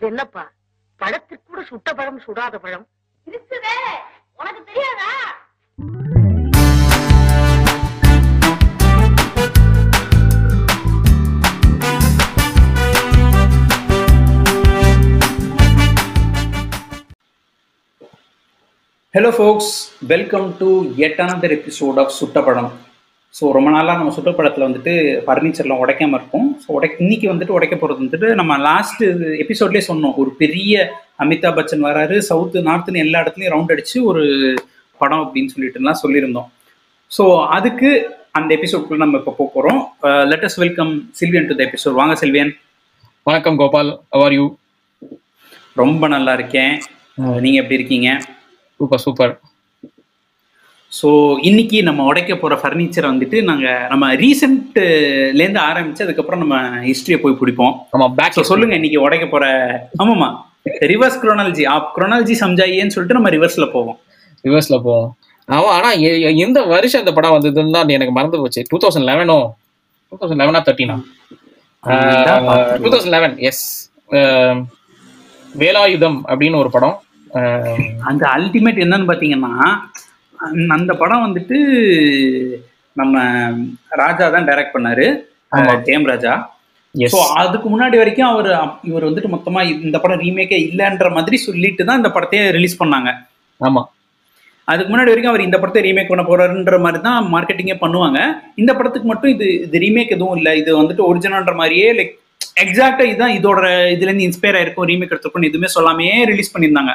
அது என்னப்பா? பழத்திற்கு கூட சுட்ட பழம் சுடாத பழம். இருக்குதே உனக்கு தெரியாதா? Hello folks welcome to yet another episode of சுட்டப்படம் so ரொம்ப நாளாக நம்ம சுட்டப்படத்தில் வந்துட்டு ஃபர்னிச்சர்லாம் உடைக்காம இருக்கும் ஸோ உடை இன்னைக்கு வந்துட்டு உடைக்க போகிறது வந்துட்டு நம்ம லாஸ்ட் எபிசோட்லேயே சொன்னோம். ஒரு பெரிய அமிதாப் பச்சன் வராரு சவுத்து நார்த்துன்னு எல்லா இடத்துலையும் ரவுண்ட் அடிச்சு ஒரு படம் அப்படின்னு சொல்லிட்டுலாம் சொல்லியிருந்தோம். ஸோ அதுக்கு அந்த எபிசோட்குள்ள நம்ம இப்போ போக போகிறோம் let's welcome Sylvian to the episode வாங்க சில்வியன் வணக்கம் கோபால். அவர் யூ ரொம்ப நல்லா இருக்கேன். நீங்கள் எப்படி இருக்கீங்க? Super super. ஸோ இன்னைக்கு நம்ம உடைக்க போற ஃபர்னிச்சரை வந்துட்டு நாங்க நம்ம ரீசெண்ட்லேருந்து ஆரம்பிச்சு அதுக்கப்புறம் நம்ம ஹிஸ்டரியை போய் பிடிப்போம். ஆமா பேக் ஸோ சொல்லுங்க இன்னைக்கு உடைக்க போற ஆமாமா ரிவர்ஸ் குரோனாலஜி ஆப் குரோனாலஜி சம்ஜாயின்னு சொல்லிட்டு நம்ம ரிவர்ஸ்ல போவோம். ரிவர்ஸ்ல போவோம். ஆமா ஆனா எ- எ- எந்த வருஷம் இந்த படம் வந்ததுன்னு தான் எனக்கு மறந்து போச்சு. டூ தௌசண்ட் லெவனோ டூ தௌசண்ட் லெவனா தேர்ட்டினா two thousand eleven yes Velayudham அப்படின்னு ஒரு படம். அந்த அல்டிமேட் என்னன்னு பாத்தீங்கன்னா அந்த- படம் வந்துட்டு நம்ம ராஜா தான் டைரக்ட் பண்ணாரு. ஜெயம் ராஜா. ஸோ அதுக்கு முன்னாடி வரைக்கும் அவர் இவர் வந்துட்டு மொத்தமா இந்த படம் ரீமேக்கே இல்லைன்ற மாதிரி சொல்லிட்டு தான் இந்த படத்தையே ரிலீஸ் பண்ணாங்க. ஆமா. அதுக்கு முன்னாடி வரைக்கும் அவர் இந்த படத்தை ரீமேக் பண்ண போறாருன்ற மாதிரி தான் மார்க்கெட்டிங்கே பண்ணுவாங்க. இந்த படத்துக்கு மட்டும் இது இது ரீமேக் எதுவும் இல்லை. இது வந்துட்டு ஒரிஜினல்ன்ற மாதிரியே லைக் எக்ஸாக்டா இதுதான் இதோட இதுல இருந்து இன்ஸ்பயர் ஆயிருக்கும். ரீமேக் எடுத்திருக்கும் எதுவுமே சொல்லாமே ரிலீஸ் பண்ணியிருந்தாங்க.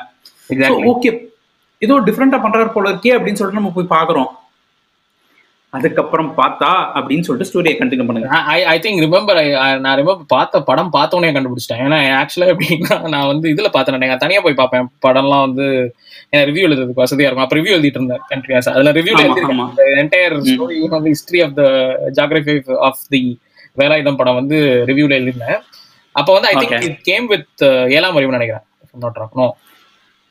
ஓகே ஏதோ டிஃப்ரெண்டா பண்றாரு போல இருக்கே அப்படின்னு சொல்லிட்டு நம்ம போய் பாக்குறோம் அதுக்கப்புறம் பார்த்தா அப்படின்னு சொல்லிட்டு ஸ்டோரியை கண்டினியூ பண்ணுங்க. ஐ ஐ திங்க் ரிமெம்பர் நான் ரிமெம்பர் பார்த்த படம் பார்த்தோன்னே கண்டுபிடிச்சிட்டேன். ஏன்னா ஆக்சுவலா எப்படின்னா நான் வந்து இதுல பார்த்தேன் நான் தனியா போய் பார்ப்பேன். படம்லாம் வந்து ரிவ்யூ எழுதுறதுக்கு வசதியா இருக்கும். அப்ப ரிவ்யூ எழுதிட்டு இருந்தேன் கண்டினியூஸ் அதுல ரிவ்யூ ஆமா. Entire story of history of the geography of the Velayudham படம் வந்து ரிவ்யூல எழுதிருந்தேன் அப்ப வந்து I think. It came with Ezhaam Arivu நினைக்கிறேன் no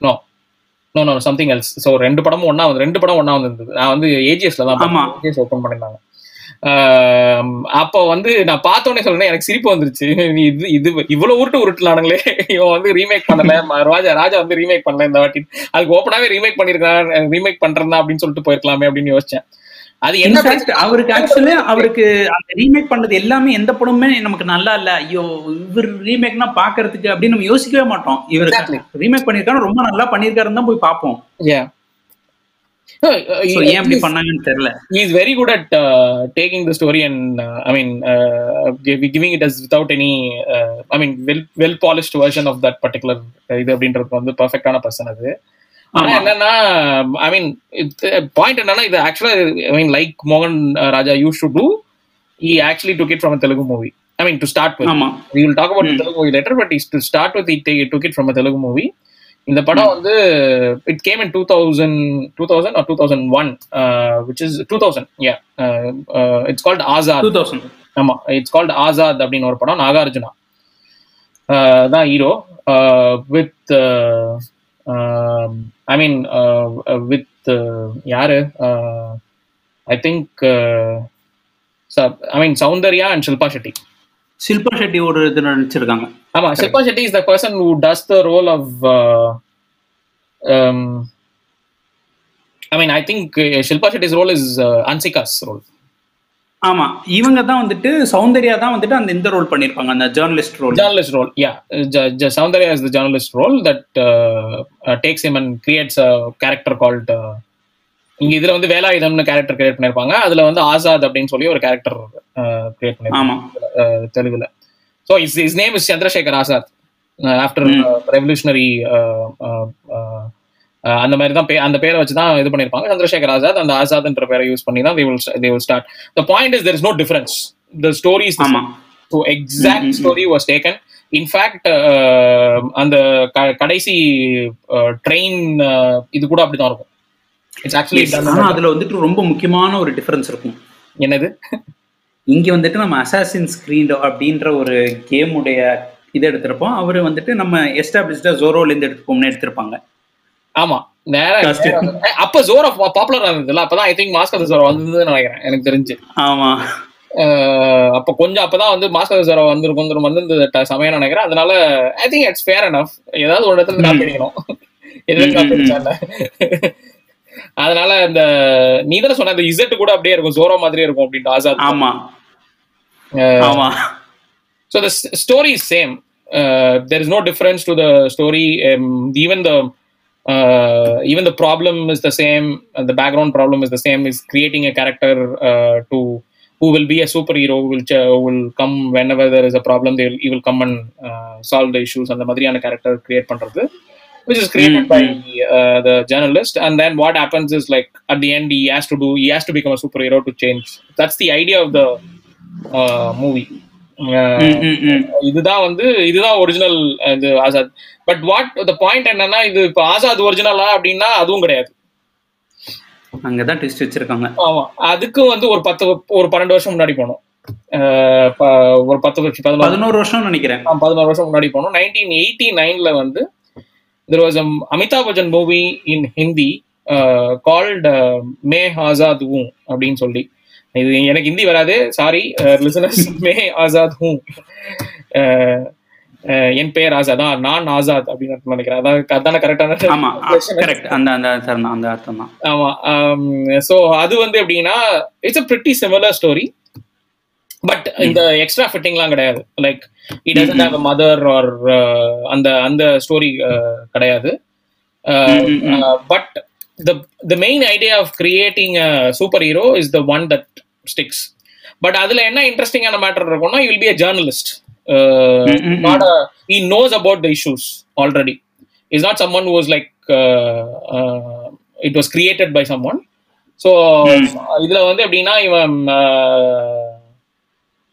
no no no something else so ரெண்டு படமும் ஒண்ணா வந்து ரெண்டு படம் ஒண்ணா வந்து நான் வந்து ஏஜிஎஸ்ல தான். ஏஜிஎஸ் ஓப்பன் பண்ணிருந்தாங்க அப்போ வந்து நான் பார்த்தோன்னே சொல்றேன் எனக்கு சிரிப்பு வந்துருச்சு. நீ இது இது இவ்வளவு உருட்டு உருட்டுலானுங்களே இவன் வந்து ரீமேக் பண்ணல. ம- ராஜா ராஜா வந்து ரீமேக் பண்ணல இந்த வாட்டி. அதுக்கு ஓப்பனாவே ரீமேக் பண்ணிருக்கான் ரீமேக் பண்றதா அப்படின்னு சொல்லிட்டு போயிருக்கலாமே அப்படின்னு யோசிச்சேன். அது என்ன அவருக்கு ஆக்சுவலி அவருக்கு அந்த ரீமேக் பண்ணது எல்லாமே எந்த படமுமே நமக்கு நல்லா இல்ல ஐயோ இவர் ரீமேக்னா பாக்குறதுக்கு அப்படின்னு நம்ம யோசிக்கவே மாட்டோம் இவர். ரீமேக் பண்ணிருக்காரு ரொம்ப நல்லா பண்ணிருக்காருன்னு தான் போய் பார்ப்போம் Yeah. So, ஏன் அப்படி பண்ணாங்கன்னு தெரியல he is very good at uh, taking the story and uh, I mean uh, gi- giving it as without any uh, I mean well well polished version of that particular uh, இது அப்படின்றது வந்து பர்ஃபெக்டான person அது. என்னன்னா ஐ மீன் point என்னன்னா இது actually I mean like மோகன் uh, Raja used to do he actually took it from a Telugu movie I mean to start with ஆமா we will talk about the Hmm. Telugu movie later but is to start with he take, took it from a Telugu movie இந்த படம் வந்து it came in 2000 2000 or 2001 uh, which is 2000 yeah uh, uh, it's called Azad two thousand ஆமா it's called Azad அப்படின்னு ஒரு படம் நாகார்ஜுனா தான் hero with I mean with யாரு? I think I mean Soundarya and Shilpa Shetty Shilpa Shetty ஒரு இது நடிச்சிருக்காங்க. ஆமா Shilpa Shetty is the person who does the role of I mean I think Shilpa Shetty's role is Hansika's role ஆமா இவங்க தான் வந்துட்டு சௌந்தர்யா தான் வந்துட்டு அந்த இந்த ரோல் பண்ணிருப்பாங்க அந்த journalist role uh, Soundarya is the journalist role that uh, uh, takes him and creates a character called uh, இங்க இதுல வந்து வேலாயுதம்னு கேரக்டர் கிரியேட் பண்ணிருப்பாங்க. அதுல வந்து ஆசாத் அப்படின்னு சொல்லி ஒரு கேரக்டர் கிரியேட் பண்ணிருப்பாங்க. ஆமா. uh, தெலுங்குல. So is is name is Chandrasekhar Azad after. Revolutionary அந்த மாதிரி தான் அந்த பேரை வச்சு தான் இது பண்ணிருப்பாங்க. சந்திரசேகர் ஆசாத் அந்த ஆசாத்ன்ற பேரை யூஸ் பண்ணி தான் start the point is there is no difference. The story is the ஆமா. So exact story was taken in fact அந்த கடைசி ட்ரெயின் இது கூட அப்படிதான் இருக்கும். இட்ஸ் ஆக்சுவலி அதுல வந்துட்டு ரொம்ப முக்கியமான ஒரு டிஃபரன்ஸ் இருக்கும். என்னது? இங்க வந்துட்டு நம்ம அசாசின் ஸ்கிரீன் அப்படின்ற ஒரு கேமுடைய இது எடுத்திருப்போம். அவரு வந்துட்டு நம்ம எஸ்டாப்ளிஷ்டா ஜோரோல இருந்து எடுத்துப்போம்னு எடுத்திருப்பாங்க. ஆமா நேரா First. நேரா வந்து- eh, அப்ப ஜோர் ஆஃப் பாப்புலர் இருந்ததுல அப்பதான் ஐ திங்க் மாஸ்க் ஆஃப் ஜோர் வந்ததுன்னு நினைக்கிறேன் எனக்கு தெரிஞ்சு. ஆமா. அப்போ கொஞ்சம் அப்பதான் வந்து மாஸ்டர் சார் வந்திருக்கும் வந்து இந்த ட- சமயம் நினைக்கிறேன். அதனால I think it's fair enough ஏதாவது ஒரு இடத்துல காப்பி அடிக்கணும் எதுவும் காப்பி அடிச்சால அதனால இந்த நீ தானே சொன்ன இந்த இசட் கூட அப்படியே இருக்கும் ஜோரோ மாதிரியே இருக்கும் அப்படின்ட்டு ஆசாத் ஆமா. ஆமா. So the s- story is same. Uh, there is no difference to the story. Um, even the uh, even the problem is the same. Uh, the background problem is the same. Is creating a character uh, to who will be a superhero who will ch- who will come whenever there is a problem. They will, he will come and uh, solve the issues. அந்த மாதிரியான character create பண்றது, which is created by uh, the journalist. And then what happens is like at the end he has to do he has to become a superhero to change. That's the idea of the uh, movie. இதுதான் வந்து இதுதான் original இது Azad. But what the point என்னன்னா இது இப்போ ஆசாத் ஒரிஜினலா அப்படின்னா அதுவும் கிடையாது. அங்கதான் ட்விஸ்ட் வச்சிருக்காங்க. ஆமா. அதுக்கும் வந்து ஒரு பத்து ஒரு பன்னெண்டு வருஷம் முன்னாடி போனோம். ஒரு பத்து வருஷம் பதினோரு வருஷம் நினைக்கிறேன். பதினோரு வருஷம் முன்னாடி போனோம். நைன்டீன் எயிட்டி நைன்ல வந்து there was Amitabh Bachchan movie in Hindi called Main Azaad Hoon அப்படின்னு சொல்லி. இது எனக்கு ஹிந்தி வராது. Sorry listeners Main Azaad Hoon. அஹ், அஹ், என் பெயர் ஆசாத். தான் நான் ஆசாத் அப்படின்னு நினைக்கிறேன். அதான் அதான கரெக்டான கரெக்ட் அந்த அந்த அர்த்தம் தான் அந்த அர்த்தம் தான். ஆமா சோ அது வந்து எப்படின்னா it's a pretty similar story but இந்த எக்ஸ்ட்ரா ஃபிட்டிங்லாம் கிடையாது. Like it doesn't have mother or அந்த அந்த ஸ்டோரி கிடையாது. But the the main idea of creating super hero is the one that sticks but அதுல என்ன இன்ட்ரெஸ்டிங்கான மேட்டர் இருக்கும்னா will be a journalist not he knows about the issues already he's not someone who was like uh, uh, it was created by someone so இதுல வந்து எப்படின்னா இவன் uh,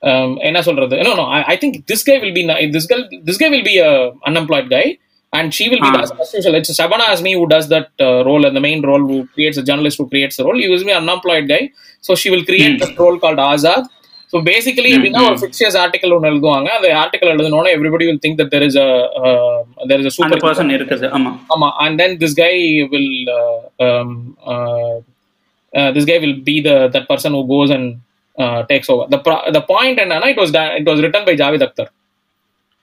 um, என்ன சொல்றது I, I think this guy will be ni- this guy this guy will be a unemployed guy and she will be Ah. as as usual it's Shabana Azmi who does that uh, role and the main role who creates a journalist who creates the role he will be an unemployed guy so she will create that role called Azad so basically எப்படின்னா ஒரு fictitious article ஒன்று எழுதுவாங்க அந்த article எழுதுனோட everybody will think that there is a uh, there is a அந்த super person இருக்குது ஆமா ஆமா and then this guy will uh, um, uh, uh, this guy will be the that person who goes and uh, takes over the pro- the point என்னன்னா it was da- it was written by Javed Akhtar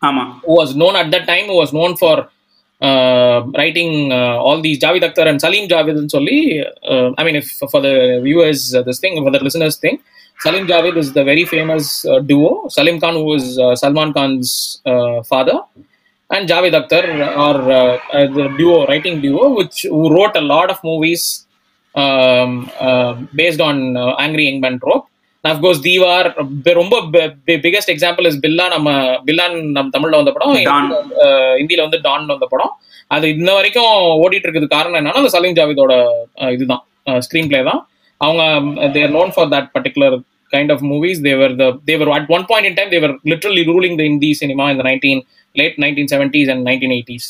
ஆமா who was known at that time who was known for uh, writing uh, all these Javed Akhtar and Salim Javed and solli uh, I mean if for the viewers uh, this thing for the listeners thing Salim Javed is the very famous uh, duo. Salim Khan who uh, Salman Khan's uh, father and Javed Akhtar are uh, uh, the duo writing duo which wrote a lot of movies um, uh, based on uh, Angry Young Man trope Course தீவார் ரொம்ப biggest example is பில்லா நம்ம பில்லான் நம்ம தமிழ்ல வந்த படம். இந்தியில வந்து Don வந்த படம். அது இன்ன வரைக்கும் ஓடிட்டு இருக்குது காரணம் என்னன்னா அந்த சலீம் ஜாவிதோட அஹ், இதுதான் ஸ்கிரீன் பிளே தான். அவங்க they're known for that particular kind of movies they're the they're at one point in time they're literally ruling the Hindi cinema இந்த nineteen late nineteen seventies and nineteen eighties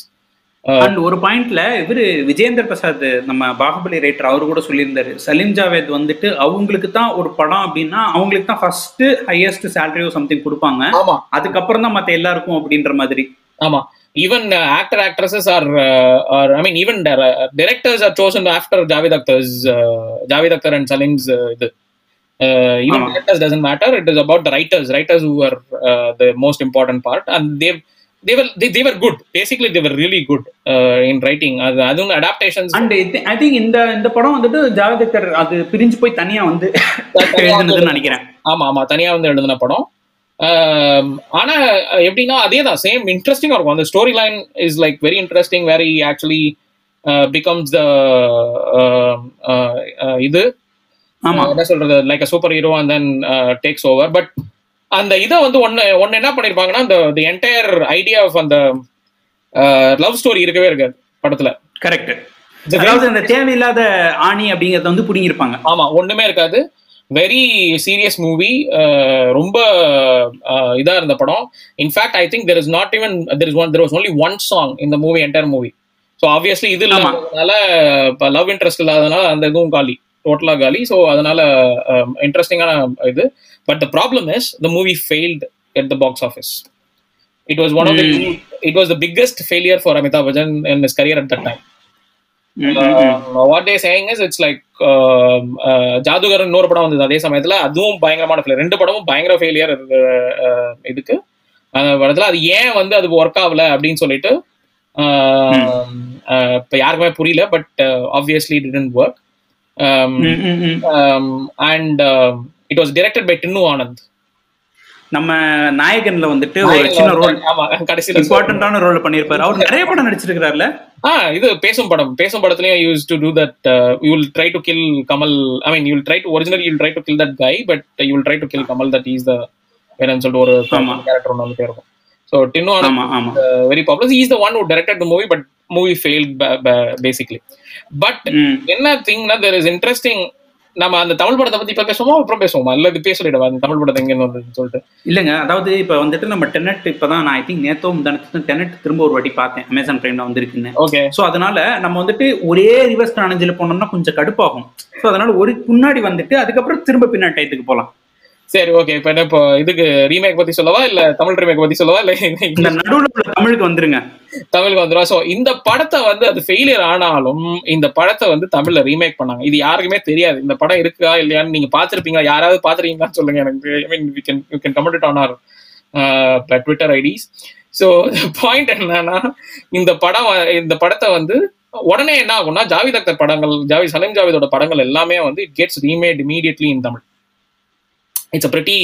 and ஒரு பாயிண்ட்ல இவரு விஜேந்தர் பிரசாத் நம்ம Baahubali writer அவரு கூட சொல்லியிருந்தாரு. சலீம் ஜாவேத் வந்துட்டு அவங்களுக்கு தான் ஒரு படம் அப்படின்னா அவங்களுக்கு தான் ஃபர்ஸ்ட் ஹையஸ்ட் சேலரியோ சம்திங் கொடுப்பாங்க. அதுக்கப்புறம் தான் மத்த எல்லாருக்கும் அப்படின்ற மாதிரி. ஆமா. Even actor actresses are are I mean even directors are chosen after Javed Akhtar's Javed Akhtar and Salim's இது. ஈவன் ஆமா. directors doesn't matter. It is about the writers. Writers who are uh, the most important part. And they they were they, they were good. Basically they were really good uh, in writing. அது அதுவும் adaptations. And I think இந்த இந்த படம் வந்துட்டு ஜாவேத் அக்தர் அது பிரிஞ்சு போய் தனியா வந்து எழுதுனதுன்னு நினைக்கிறேன். ஆமா ஆமா. தனியா வந்து எழுதின படம். ஆனா எப்படின்னா அதே தான் சேம் இன்ட்ரெஸ்டிங்கா இருக்கும். அந்த story line is like very interesting very actually becomes the இது. ஆமா. என்ன சொல்றது? Like super hero and then takes over but அந்த இதை வந்து ஒன்னு ஒன்னு என்ன பண்ணிருப்பாங்கன்னா அந்த என்டையர் ஐடியா ஆஃப் அந்த லவ் ஸ்டோரி இருக்கவே இருக்காது படத்துல. கரெக்ட் அதாவது அந்த தேவையில்லாத ஆணி அப்படிங்கறத வந்து புடிங்கிருப்பாங்க ஆமா ஒண்ணுமே இருக்காது. வெரி சீரியஸ் மூவி ரொம்ப இதா இருந்த படம். In fact I think there is not even there is one there was only one song இந்த movie entire movie so obviously இது இப்போ லவ் இன்ட்ரெஸ்ட் இல்லாதனால அந்த இதுவும் காலி. டோட்டலா காலி. ஸோ அதனால இன்ட்ரெஸ்டிங்கான இது. But the problem is the movie failed at the box office it was one of the it was the biggest failure for Amitabh Bachchan in his career at that time what they saying is it's like Jadugar இன்னொரு படம் வந்தது அதே சமயத்துல. அதுவும் பயங்கரமான failure ரெண்டு படமும் பயங்கர ஃபெயிலியர் இதுக்கு. அந்த படத்துல அது ஏன் வந்து அது ஒர்க் ஆகல அப்படின்னு சொல்லிட்டு ஆஹ், ஆஹ், இப்ப யாருக்குமே புரியல but obviously didn't work and it was directed by Tinnu Anand நம்ம நாயகன்ல வந்துட்டு ஒரு சின்ன ரோல் கடைசியில இம்பார்ட்டன்டான ரோல் பண்ணிருப்பாரு அவர் நிறைய படம் நடிச்சிருக்காருல்ல ஆ இது பேசும் படம். பேசும் படத்துலயும் used to do that you will try to kill Kamal I mean you will try to original you will try to kill that guy but you will try to kill Kamal that is the வேணும்னு சொல்லிட்டு ஒரு. Character ஒன்று வந்துட்டே இருக்கும். So Tinnu very popular is the one who directed the movie but movie failed basically but. என்ன திங்னா there is interesting நம்ம அந்த தமிழ் படத்தை பத்தி இப்ப பேசுவோமா? அப்புறம் பேசுவோமா? இல்ல இது பேசலிடவா அந்த தமிழ் படத்தை எங்க வந்ததுன்னு சொல்லிட்டு. இல்லங்க. அதாவது இப்ப வந்துட்டு நம்ம டெனட் இப்பதான் நான் ஐ திங்க் நேத்தோ முந்தானத்து டெனட் திரும்ப ஒரு வாட்டி பார்த்தேன். அமேசான் பிரைம்ல வந்திருக்குன்னு. ஓகே ஸோ அதனால நம்ம வந்துட்டு ஒரே ரிவர்ஸ் கானஞ்சில போனோம்னா கொஞ்சம் கடுப்பாகும். ஸோ அதனால ஒரு முன்னாடி வந்துட்டு அதுக்கப்புறம் திரும்ப பின்னாடி டயத்துக்கு போலாம் சரி ஓகே இப்ப என்ன இப்போ இதுக்கு ரீமேக் பத்தி சொல்லவா? இல்ல தமிழ் ரீமேக் பத்தி சொல்லவா? இல்ல இந்த நடுவுல தமிழுக்கு வந்துருங்க. தமிழுக்கு வந்துடும் ஸோ இந்த படத்தை வந்து அது ஃபெயிலியர் ஆனாலும் இந்த படத்தை வந்து தமிழ்ல ரீமேக் பண்ணாங்க. இது யாருக்குமே தெரியாது. இந்த படம் இருக்கா இல்லையான்னு நீங்க பார்த்திருப்பீங்களா? யாராவது பார்த்திருக்கீங்களான்னு சொல்லுங்க எனக்கு. I mean we can you can comment on or Twitter IDs so point என்னன்னா இந்த படம் இந்த படத்தை வந்து உடனே என்ன ஆகும்னா ஜாவித் அக்தர் படங்கள் ஜாவித் சலீம் ஜாவிதோட படங்கள் எல்லாமே வந்து it gets remade immediately in Tamil. It's a pretty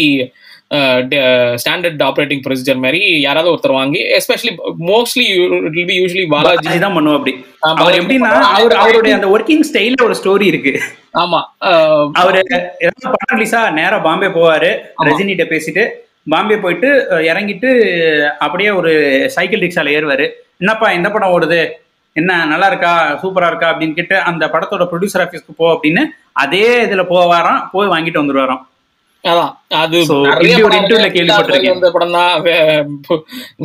standard operating procedure மாதிரி யாராவது ஒருத்தர் வாங்கி especially mostly will be usually Balaji அதுதான் பண்ணுவோம் அப்படி அவர் எப்படின்னா அவர் அவருடைய அந்த ஒர்க்கிங் ஸ்டைல்ல ஒரு ஸ்டோரி இருக்கு. ஆமா அவரு படம் ரிலீஸா நேரா பாம்பே போவாரு. ரஜினிகிட்ட பேசிட்டு பாம்பே போயிட்டு இறங்கிட்டு அப்படியே ஒரு சைக்கிள் ரிக்ஷால ஏறுவாரு. என்னப்பா இந்த படம் ஓடுது? என்ன நல்லா இருக்கா? சூப்பரா இருக்கா? அப்படின்னு கேட்டு அந்த படத்தோட ப்ரொடியூசர் ஆஃபீஸ்க்கு போ அப்படின்னு அதே இதுல போவாராம் போய் வாங்கிட்டு வந்துருவாராம். அதான் அது நிறைய படம். இந்த தான்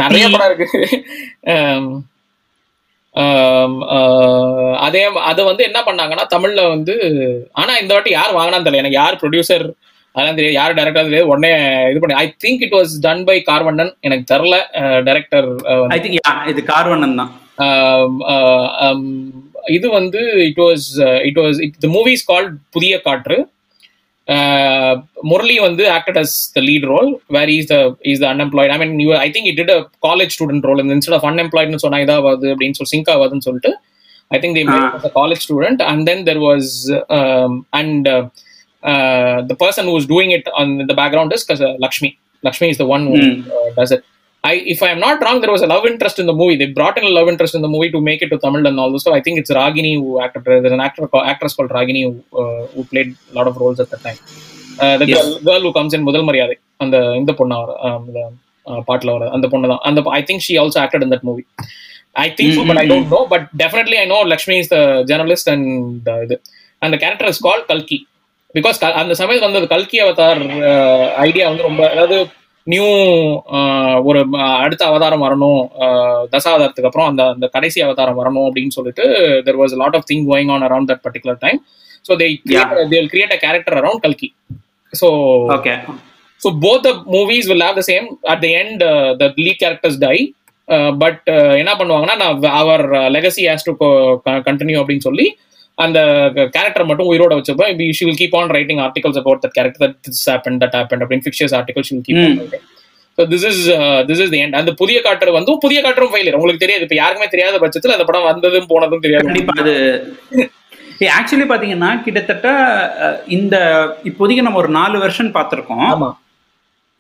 நிறைய படம் இருக்கு. அதே அது வந்து என்ன பண்ணாங்கன்னா தமிழ்ல வந்து ஆனா இந்த வாட்டி யார் வாங்கினான்னு தெரியல. எனக்கு யார் ப்ரொடியூசர் அதெல்லாம் தெரியாது யார் டேரக்டர் தெரியாது. உடனே இது பண்ணி I think it was done by Karvannan எனக்கு தெரில டைரக்டர் ஐ திங்க் இது கார்வண்ணன் தான். இது வந்து it was it was it the movies called Puthiya Kaatru. Murali வந்து acted as the lead role where he's the he's the unemployed i mean you i think he did a college student role and instead of unemployed னு சொன்னா இதாவாது அப்படின்னு சொல்லி sync ஆகாதுன்னு சொல்லிட்டு i think they made him as a college student and then there was um, and uh, uh, the person who was doing it on the background is uh, Hmm. uh, I, not wrong, there was a love interest in the movie. They brought in a love interest in the movie to make it to Tamil and all this. So I think it's Ragini who acted. There's an actor, called- actress called Ragini who, uh, who played a lot of roles at that time. Uh, the Yes. girl, girl who comes in முதல் மரியாதை அந்த இந்த பொண்ணு வர uh, பாட்டுல வர அந்த பொண்ணு தான் அந்த I think she also acted in that movie I think so but I don't know but definitely I know Lakshmi is the journalist and இது அந்த கேரக்டர் இஸ் கால் கல்கி பிகாஸ் அந்த சமயத்தில் வந்து கல்கி அவதார் ஐடியா வந்து ரொம்ப அதாவது நியூ ஒரு அடுத்த அவதாரம் வரணும். தசாவதாரத்துக்கு அப்புறம் அந்த அந்த கடைசி அவதாரம் வரணும் அப்படின்னு சொல்லிட்டு there was lot of thing going on around that particular time so they they create a character around கல்கி so okay so both the movies will have the same. At the end uh, the lead characters die. Uh, but uh, என்ன பண்ணுவாங்கன்னா நான் அவர் legacy has to continue அப்படின்னு சொல்லி அந்த character மட்டும் உயிரோட வச்சுப்பேன் she will keep on writing articles about that character that this happen that happen அப்படின்னு fictitious article she will keep on writing so this is this is end அந்த புதிய cutter வந்து புதிய காட்டரும் ஃபெயிலியர் உங்களுக்கு தெரியாது. இப்போ யாருக்குமே தெரியாத பட்சத்தில் அந்த படம் வந்ததும் போனதும் தெரியாது. கண்டிப்பா அது ஆக்சுவலி பாத்தீங்கன்னா கிட்டத்தட்ட இந்த இப்போதைக்கு நம்ம ஒரு நாலு வெர்ஷன் பார்த்திருக்கோம்.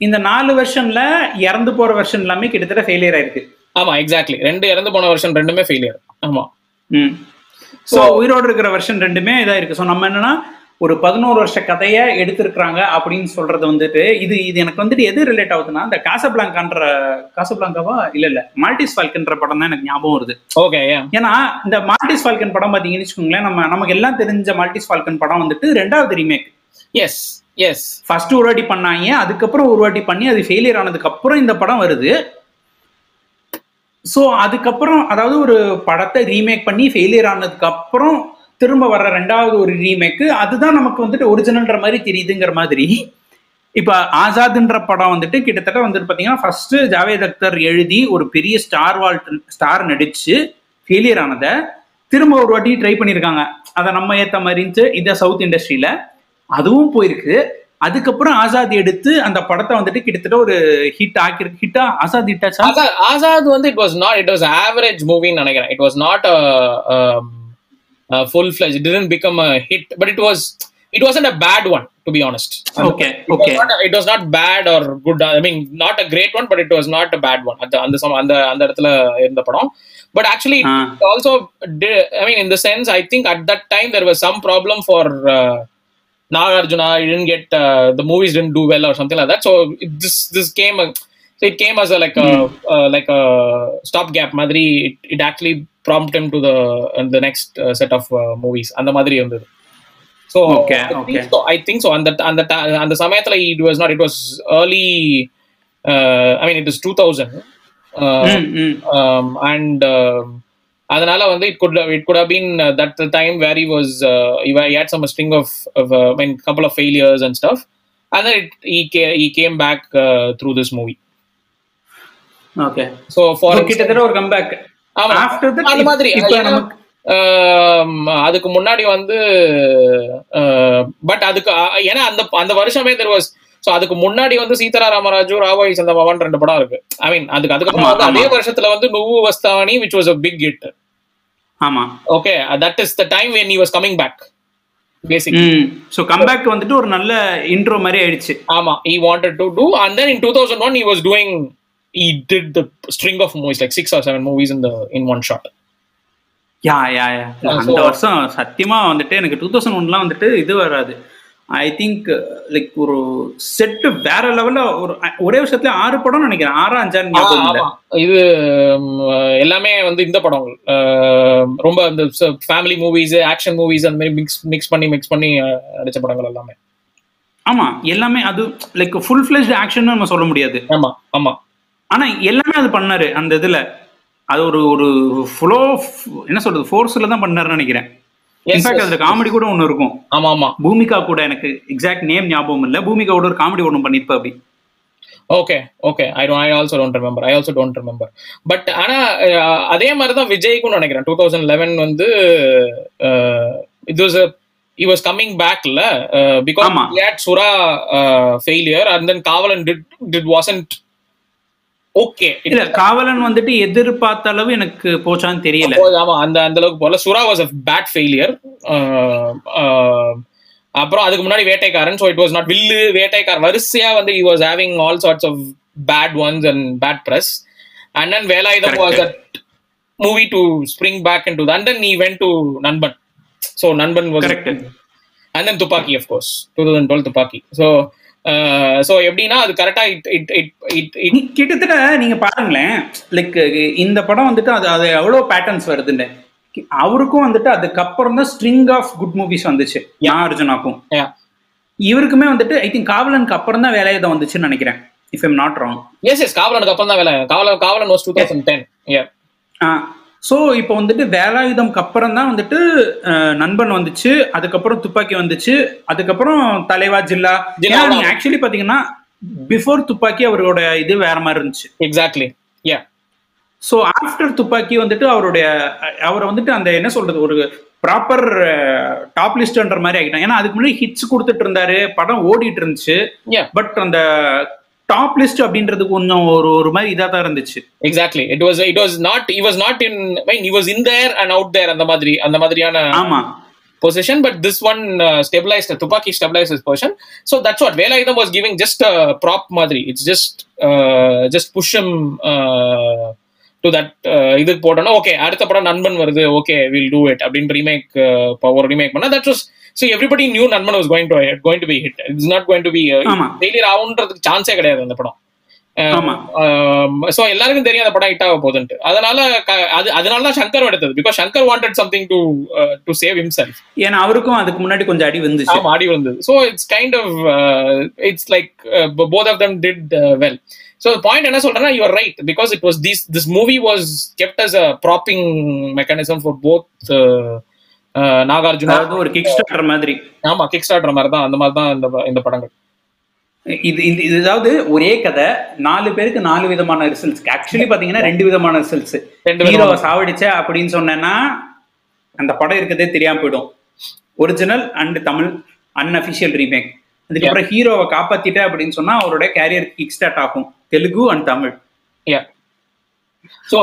இந்த நாலு வெர்ஷன்ல இறந்து போற வெர்ஷன் எல்லாமே கிட்டத்தட்ட ஃபெயிலியர் ஆயிருக்கு. ஆமா எக்ஸாக்ட்லி ரெண்டு இறந்து போன வருஷம் ரெண்டுமே ஃபெயிலியர் ஆமா. ஸோ உயிரோடு இருக்கிற வெர்ஷன் ரெண்டுமே இதா இருக்கு. ஸோ நம்ம என்னன்னா ஒரு பதினோரு வருஷ கதையை எடுத்திருக்கிறாங்க அப்படின்னு சொல்றது வந்துட்டு இது இது எனக்கு வந்துட்டு எது ரிலேட் ஆகுதுன்னா இந்த காசபிளாங்கான்ற காசபிளாங்காவா இல்ல இல்ல. மால்டிஸ் ஃபால்கன்ற படம் தான் எனக்கு ஞாபகம் வருது. ஓகே ஏன்னா இந்த மால்டிஸ் ஃபால்கன் படம் பாத்தீங்கன்னு வச்சுக்கோங்களேன் நம்ம நமக்கு எல்லாம் தெரிஞ்ச மால்டிஸ் ஃபால்கன் படம் வந்துட்டு ரெண்டாவது ரீமேக் எஸ் எஸ் ஃபர்ஸ்ட் ஒரு வாட்டி பண்ணாங்க அதுக்கப்புறம் ஒரு வாட்டி பண்ணி அது ஃபெயிலியர் ஆனதுக்கு அப்புறம் இந்த படம் வருது. ஸோ அதுக்கப்புறம் அதாவது ஒரு படத்தை ரீமேக் பண்ணி ஃபெயிலியர் ஆனதுக்கு அப்புறம் திரும்ப வர்ற ரெண்டாவது ஒரு ரீமேக்கு அதுதான் நமக்கு வந்துட்டு ஒரிஜினல்ன்ற மாதிரி தெரியுதுங்கிற மாதிரி. இப்போ ஆசாத்ன்ற படம் வந்துட்டு கிட்டத்தட்ட வந்துட்டு பார்த்தீங்கன்னா ஃபர்ஸ்ட் ஜாவேத் அக்தர் எழுதி ஒரு பெரிய ஸ்டார் வால்ட் ஸ்டார் நடிச்சு ஃபெயிலியர் ஆனதை திரும்ப ஒரு வாட்டி ட்ரை பண்ணியிருக்காங்க அதை நம்ம ஏற்ற மாதிரி இருந்துச்சு இதை சவுத் இண்டஸ்ட்ரியில் அதுவும் போயிருக்கு. அதுக்கப்புறம் ஆசாத் எடுத்து அந்த படத்தை வந்துட்டு கிட்டத்தட்ட ஒரு ஹிட் ஆக்கிருக்கு ஹிட்டா ஆசாத் ஹிட்டாச்சா ஆசாத் ஆசாத் வந்து it was not it was average மூவின்னு நினைக்கிறேன். It was not full fledged didn't become a hit but it was it was a bad one to be honest okay okay it was not bad or good I mean not a great one but it was not a bad one அந்த அந்த அந்த அந்த இடத்துல இருந்த படம். But actually. Also I mean in the sense I think at that time there was some problem for Nagarjuna, he didn't get uh, the movies didn't do well or something like that. So it, this this came uh, so it came as a like a uh, like a stopgap. Madri, it, it actually prompted him to the uh, the next uh, set of uh, movies. அந்த மாதிரி இருந்தது. So Okay, I okay. think so. I think so. அந்த அந்த ta- அந்த சமயத்துல it was not. It was early. Uh, I mean, it was 2000. Uh, ம், ம். um, and um, அதனால வந்து it could it could have been uh, that the time where he was uh, he, he had some string of, of uh, I mean couple of failures and stuff and then it, he ca- he came back uh, through this movie okay so for So, கிட்டத்தட்ட ஒரு comeback that அந்த மாதிரி அதுக்கு முன்னாடி வந்து but அதுக்கு ஏன்னா அந்த அந்த வருஷமே தெர் வாஸ் சோ அதுக்கு முன்னாடி வந்து சீதாரா ராமராஜு ராவாய் சந்தமாவன் ரெண்டு படம் இருக்கு. ஐ மீன் அதுக்கு அதுக்கப்புறம் வந்து அதே. வருஷத்துல வந்து Nuvvu Vastavani which was a big hit ஆமா. Okay that is the time when he was coming back basic so comeback வந்துட்டு ஒரு நல்ல இன்ட்ரோ மாதிரி ஆயிடுச்சு. ஆமா he wanted to do and then in 2001 he was doing he did the string of movies like six or seven movies in the in one shot. Yeah yeah yeah அந்த வருஷம் சத்தியமா வந்துட்டு எனக்கு டூ தௌசண்ட் ஒன்லாம் வந்துட்டு இது வராது. I think like ஒரு set வேற லெவல்ல ஒரு ஒரே வருஷத்துல ஆறு படம் நினைக்கிறேன். ஆறா அஞ்சாறு இது எல்லாமே வந்து இந்த படங்கள். ரொம்ப இந்த ஃபேமிலி மூவிஸ் ஆக்ஷன் மூவிஸ் அந்த மாதிரி மிக்ஸ் மிக்ஸ் பண்ணி மிக்ஸ் பண்ணி அஹ், நடிச்ச படங்கள் எல்லாமே. ஆமா. எல்லாமே அது லைக் ஃபுல் ஃபிளெஜ்ட் ஆக்ஷன் நம்ம சொல்ல முடியாது. ஆமா ஆமா. ஆனா எல்லாமே அது பண்ணாரு அந்த இதுல. அது ஒரு ஒரு ஃப்ளோ என்ன சொல்றது ஃபோர்ஸ்ல தான் பண்ணாருன்னு நினைக்கிறேன். இன்ஃபேக்ட். அதுல காமெடி கூட ஒன்னு இருக்கும். ஆமா ஆமா பூமிகா கூட எனக்கு எக்ஸாக்ட் நேம் ஞாபகம் இல்ல. பூமிகா கூட ஒரு காமெடி ஒன்று பண்ணிருப்பா அப்படி. Okay okay I I also don't remember I also don't remember but ஆனா அதே மாதிரி தான் விஜய்க்கும் நினைக்கிறேன். டூ தௌசண்ட் லெவன் வந்து இது was he was coming back இல்ல because Sura failure and then Kavalan did did wasn't okay இல்ல காவலன் வந்துட்டு எதிர்பார்த்த அளவு எனக்கு போச்சான்னு தெரியல. ஆமா அந்த அந்த அளவுக்கு போல சுரா வாஸ் அ பேட் ஃபெயிலியர் அப்புறம் அதுக்கு முன்னாடி Vettaikaaran. So it was not Villu Vettaikaaran. வரிசையா வந்து he was having all sorts of bad ones and bad press and then Velayudham was. At movie to spring back in to and then நீ went to Nanban so Nanban was and then Thuppakki of course two thousand twelve Thuppakki so so எப்படின்னா அது கரெக்டா it it it it கிட்டத்தட்ட நீங்க பாருங்களேன் like இந்த படம் வந்துட்டு அது அது எவ்வளவு பேட்டர்ன்ஸ் வருதுன்னு. அவருக்கும் வந்துட்டு அதுக்கப்புறம் தான் ஸ்ட்ரிங் ஆஃப் குட் மூவிஸ் வந்துச்சு யா அர்ஜுனாக்கும். இவருக்குமே வந்துட்டு ஐ திங்க் காவலனுக்கு அப்புறம் தான் வேலையுதம் வந்துச்சுன்னு நினைக்கிறேன் if am not wrong yes yes காவலனுக்கு அப்புறம் தான் வேலை. Kavalan Kavalan was two thousand ten so இப்போ வந்துட்டு வேலாயுதம்க்கு அப்புறம் தான் வந்துட்டு நண்பன் வந்துச்சு அதுக்கப்புறம் துப்பாக்கி வந்துச்சு அதுக்கப்புறம் தலைவா ஜில்லா. நீங்க ஆக்சுவலி பாத்தீங்கன்னா பிஃபோர் துப்பாக்கி அவரோட இது வேற மாதிரி இருந்துச்சு. எக்ஸாக்ட்லி யா ஸோ ஆஃப்டர் துப்பாக்கி வந்துட்டு அவருடைய அவரை வந்துட்டு அந்த என்ன சொல்றது ஒரு ப்ராப்பர் டாப் லிஸ்ட்ன்ற மாதிரி ஆகிட்டாங்க ஏன்னா அதுக்கு முன்னாடி ஹிட்ஸ் கொடுத்துட்டு இருந்தாரு படம் ஓடிட்டு இருந்துச்சு. பட் அந்த டாப் லிஸ்ட் அப்படின்றது கொஞ்சம் ஒரு ஒரு மாதிரி இதா தான் இருந்துச்சு exactly it was it was not he was not in mean he was in there and out there அந்த மாதிரி அந்த மாதிரியான ஆமா this one uh, stabilized tupaki stabilized his position so that's what Velayutham giving just a prop மாதிரி uh, push him uh, to that uh, இதுக்கு போட்டோம்னா okay அடுத்த படம் நண்பன் வருது ஓகே வில் டூ இட் அப்படின்னு ரீமேக் ஒரு ரீமேக் பண்ணா that was so everybody new Nanban was going to going to be hit it's not going to be. Failure ஆகுன்றதுக்கு சான்ஸே கிடையாது அந்த படம். ஆமா. சோ எல்லாருக்கும் தெரியும் அந்த படம் ஹிட் ஆக போகுதுன்ட்டு. அதனால அது அதனால தான் சங்கர் எடுத்தது. Because Shankar wanted something to to save himself. ஏன்னா அவருக்கும் அதுக்கு முன்னாடி கொஞ்சம் அடி வந்துச்சு ஆமா ஆடி வந்தது so it's kind of it's like both of them did well so point என்ன சொல்றேன்னா you're right because it was this this movie was kept as a propping mechanism for both Nagarjuna ஒரு கிக் ஸ்டார்டர் மாதிரி. ஆமா kick starter மாதிரி தான் அந்த மாதிரி தான் இந்த இந்த படங்கள். இது இது இது அதாவது ஒரே கதை நாலு பேருக்கு நாலு விதமான ரிசல்ட்ஸ் ஆக்சுவலி பாத்தீங்கன்னா ரெண்டு விதமான ரிசல்ட்ஸ் ஹீரோவை சாவடிச்ச அப்படின்னு சொன்னேன்னா அந்த படம் இருக்கிறதே தெரியாம போயிடும். Original and Tamil unofficial remake அதுக்கப்புறம் ஹீரோவை காப்பாத்திட்ட அப்படின்னு சொன்னா அவரோட கேரியர் கிக் ஸ்டார்ட் ஆகும். Telugu and Tamil. So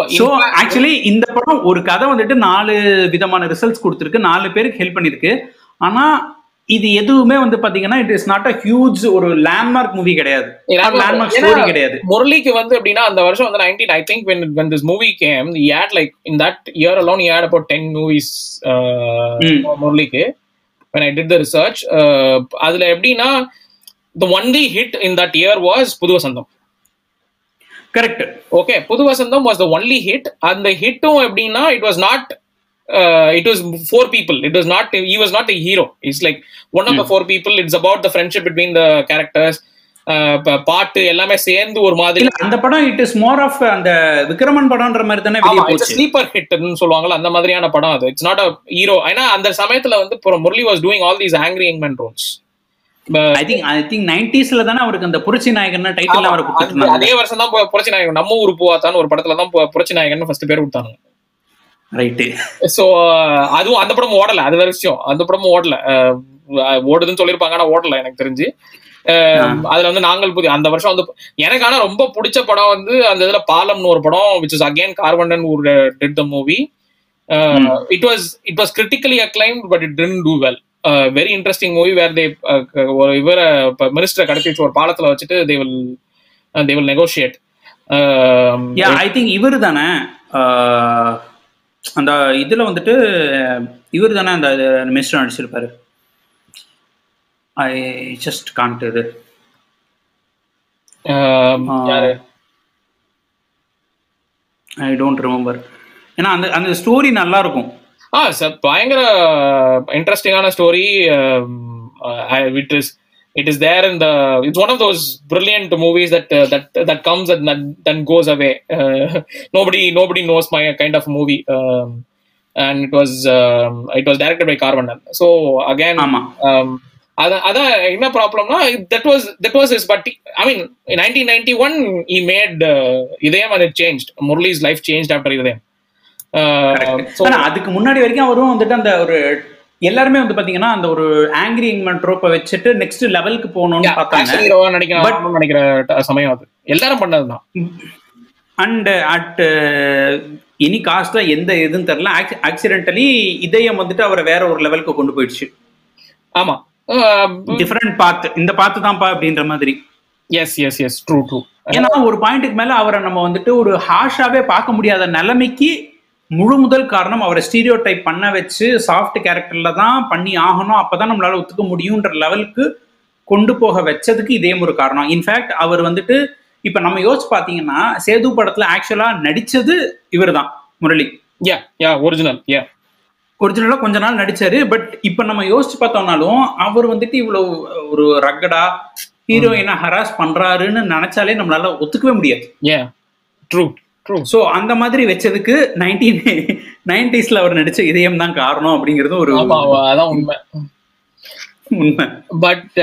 actually இந்த படம் ஒரு கதை வந்துட்டு நாலு விதமான ரிசல்ட்ஸ் கொடுத்துருக்கு. நாலு பேருக்கு ஹெல்ப் பண்ணிருக்கு ஆனா இது எதுவுமே வந்து பாத்தீங்கன்னா it is not a huge ஒரு லேண்ட்மார்க் மூவி கிடையாது. லேண்ட்மார்க் ஸ்டோரி கிடையாது. முரளிக்கு வந்து எப்படின்னா அந்த வருஷம் வந்து nineteen I think when when this movie came he had like in that year alone he had about 10 movies uh, Mm. முரளிக்கு. When I did the research uh, அதுல எப்படின்னா the only hit in that year was புது Vasantham correct okay Puthu Vasantham was the only hit அந்த ஹிட்டும் எப்படின்னா it was not it was four people it was not he was not hero it's like one of the four people it's about the friendship between the characters பாட்டு எல்லாமே சேர்ந்து ஒரு மாதிரி. அந்த படம் இட் இஸ் மோர் ஆஃப் அந்த விக்ரமன் படம்ன்ற மாதிரி தானே வெளியே போச்சு. ஸ்லீப்பர் ஹிட்னு சொல்லுவாங்கல்ல அந்த மாதிரியான படம் அது. இட்ஸ் நாட் அ ஹீரோ ஏன்னா அந்த சமயத்துல வந்து Murali was doing all these angry யங்மேன் roles I think I think நைன்டிஸ்ல தானே அவருக்கு அந்த புரட்சி நாயகன் டைட்டில் அவரை இருந்தாங்க அதே வருஷம் தான் புரட்சி நாயகன். நம்ம ஊர் பூவாத்தான்னு ஒரு படத்துல தான் புரட்சி நாயகன் ஃபர்ஸ்ட் பேர் கொடுத்தாங்க. ரைட்டு சோ அதுவும் அந்த படம் ஓடல. அது வேற விஷயம். அந்த படமும் ஓடல. ஓடுதுன்னு சொல்லியிருப்பாங்க ஆனா ஓடல எனக்கு தெரிஞ்சு. அதுல வந்து நாங்கள் புதிய அந்த வருஷம் வந்து எனக்கு ஆனா ரொம்ப பிடிச்ச படம் வந்து அந்த இதுல பாலம்னு ஒரு படம் விச் இஸ் அகைன் கார்வண்டன் ஒரு did the movie it was it was critically acclaim but it didn't do well very interesting movie where they ஒரு இவரை மினிஸ்டரை கடத்தி வச்சு ஒரு பாலத்துல வச்சுட்டு they will they will negotiate I think இவர் தானே அந்த இதுல வந்துட்டு இவர் தானே அந்த மினிஸ்டர் நடிச்சிருப்பாரு ஐ ஜஸ்ட் காண்ட் இது. ஐ டோன்ட் ரிமெம்பர் ஏன்னா அந்த அந்த ஸ்டோரி நல்லா இருக்கும். ஆ சார் பயங்கர இன்ட்ரெஸ்டிங்கான story it is it is there in the it's one of those brilliant movies that that that comes at then goes away nobody nobody knows my kind of movie and it was it was directed by Karvannan so again அதான் அதான் என்ன ப்ராப்ளம்னா that was that was is but I mean nineteen ninety one he made Idhayam and it change Murali's life change after Idhayam. ஆனா அதுக்கு முன்னாடி வரைக்கும் அவரும் வந்துட்டு அந்த ஒரு எல்லாருமே வந்து பாத்தீங்கன்னா அந்த ஒரு ஆங்கிரி இங்மன் ட்ரோப்பை வச்சுட்டு நெக்ஸ்ட் லெவலுக்கு போகணும்னு பார்த்தாங்க. நடிக்கிற நினைக்கிற சமயம் அது. எல்லாரும் பண்ணதுதான். அண்ட் அட் எனி காஸ்ட்ல எந்த இதுன்னு தெரியல. ஆக்சிடென்டலி இதயம் வந்துட்டு அவரை வேற ஒரு லெவலுக்கு கொண்டு போயிடுச்சு. ஆமா. டிஃபரெண்ட் பாத் இந்த பாத்து தான்ப்பா அப்படின்ற மாதிரி. Yes yes yes true true ஏன்னா ஒரு பாயிண்ட்டுக்கு மேல அவரை நம்ம வந்துட்டு ஒரு ஹாஷாவே பார்க்க முடியாத நிலைமைக்கு முழு முதல் காரணம் அவரை ஸ்டீரியோ டைப் பண்ண வச்சு சாஃப்ட் கேரக்டர்ல தான் பண்ணி ஆகணும். அப்பதான் நம்மளால ஒத்துக்க முடியுன்ற லெவலுக்கு கொண்டு போக வச்சதுக்கு இதே ஒரு காரணம். இன்ஃபேக்ட் அவர் வந்துட்டு இப்ப நம்ம யோசிச்சு பாத்தீங்கன்னா சேது படத்துல ஆக்சுவலா நடிச்சது இவர்தான் முரளி. யா யா ஒரிஜினல் யா ஒரிஜினலா கொஞ்ச நாள் நடிச்சாரு பட் இப்ப நம்ம யோசிச்சு பார்த்தோம்னாலும் அவர் வந்துட்டு இவ்வளவு ஒரு ரக்கடா ஹீரோயினை ஹராஸ் பண்றாருன்னு நினைச்சாலே நம்மளால ஒத்துக்கவே முடியாது. யா ட்ரூ சோ அந்த மாதிரி வச்சதுக்கு நைன்டீன் நைன்டிஸ்ல அவர் நடிச்ச இதயம் தான் காரணம் அப்படிங்கிறது ஒரு அதான் உண்மை. உண்மை. பட்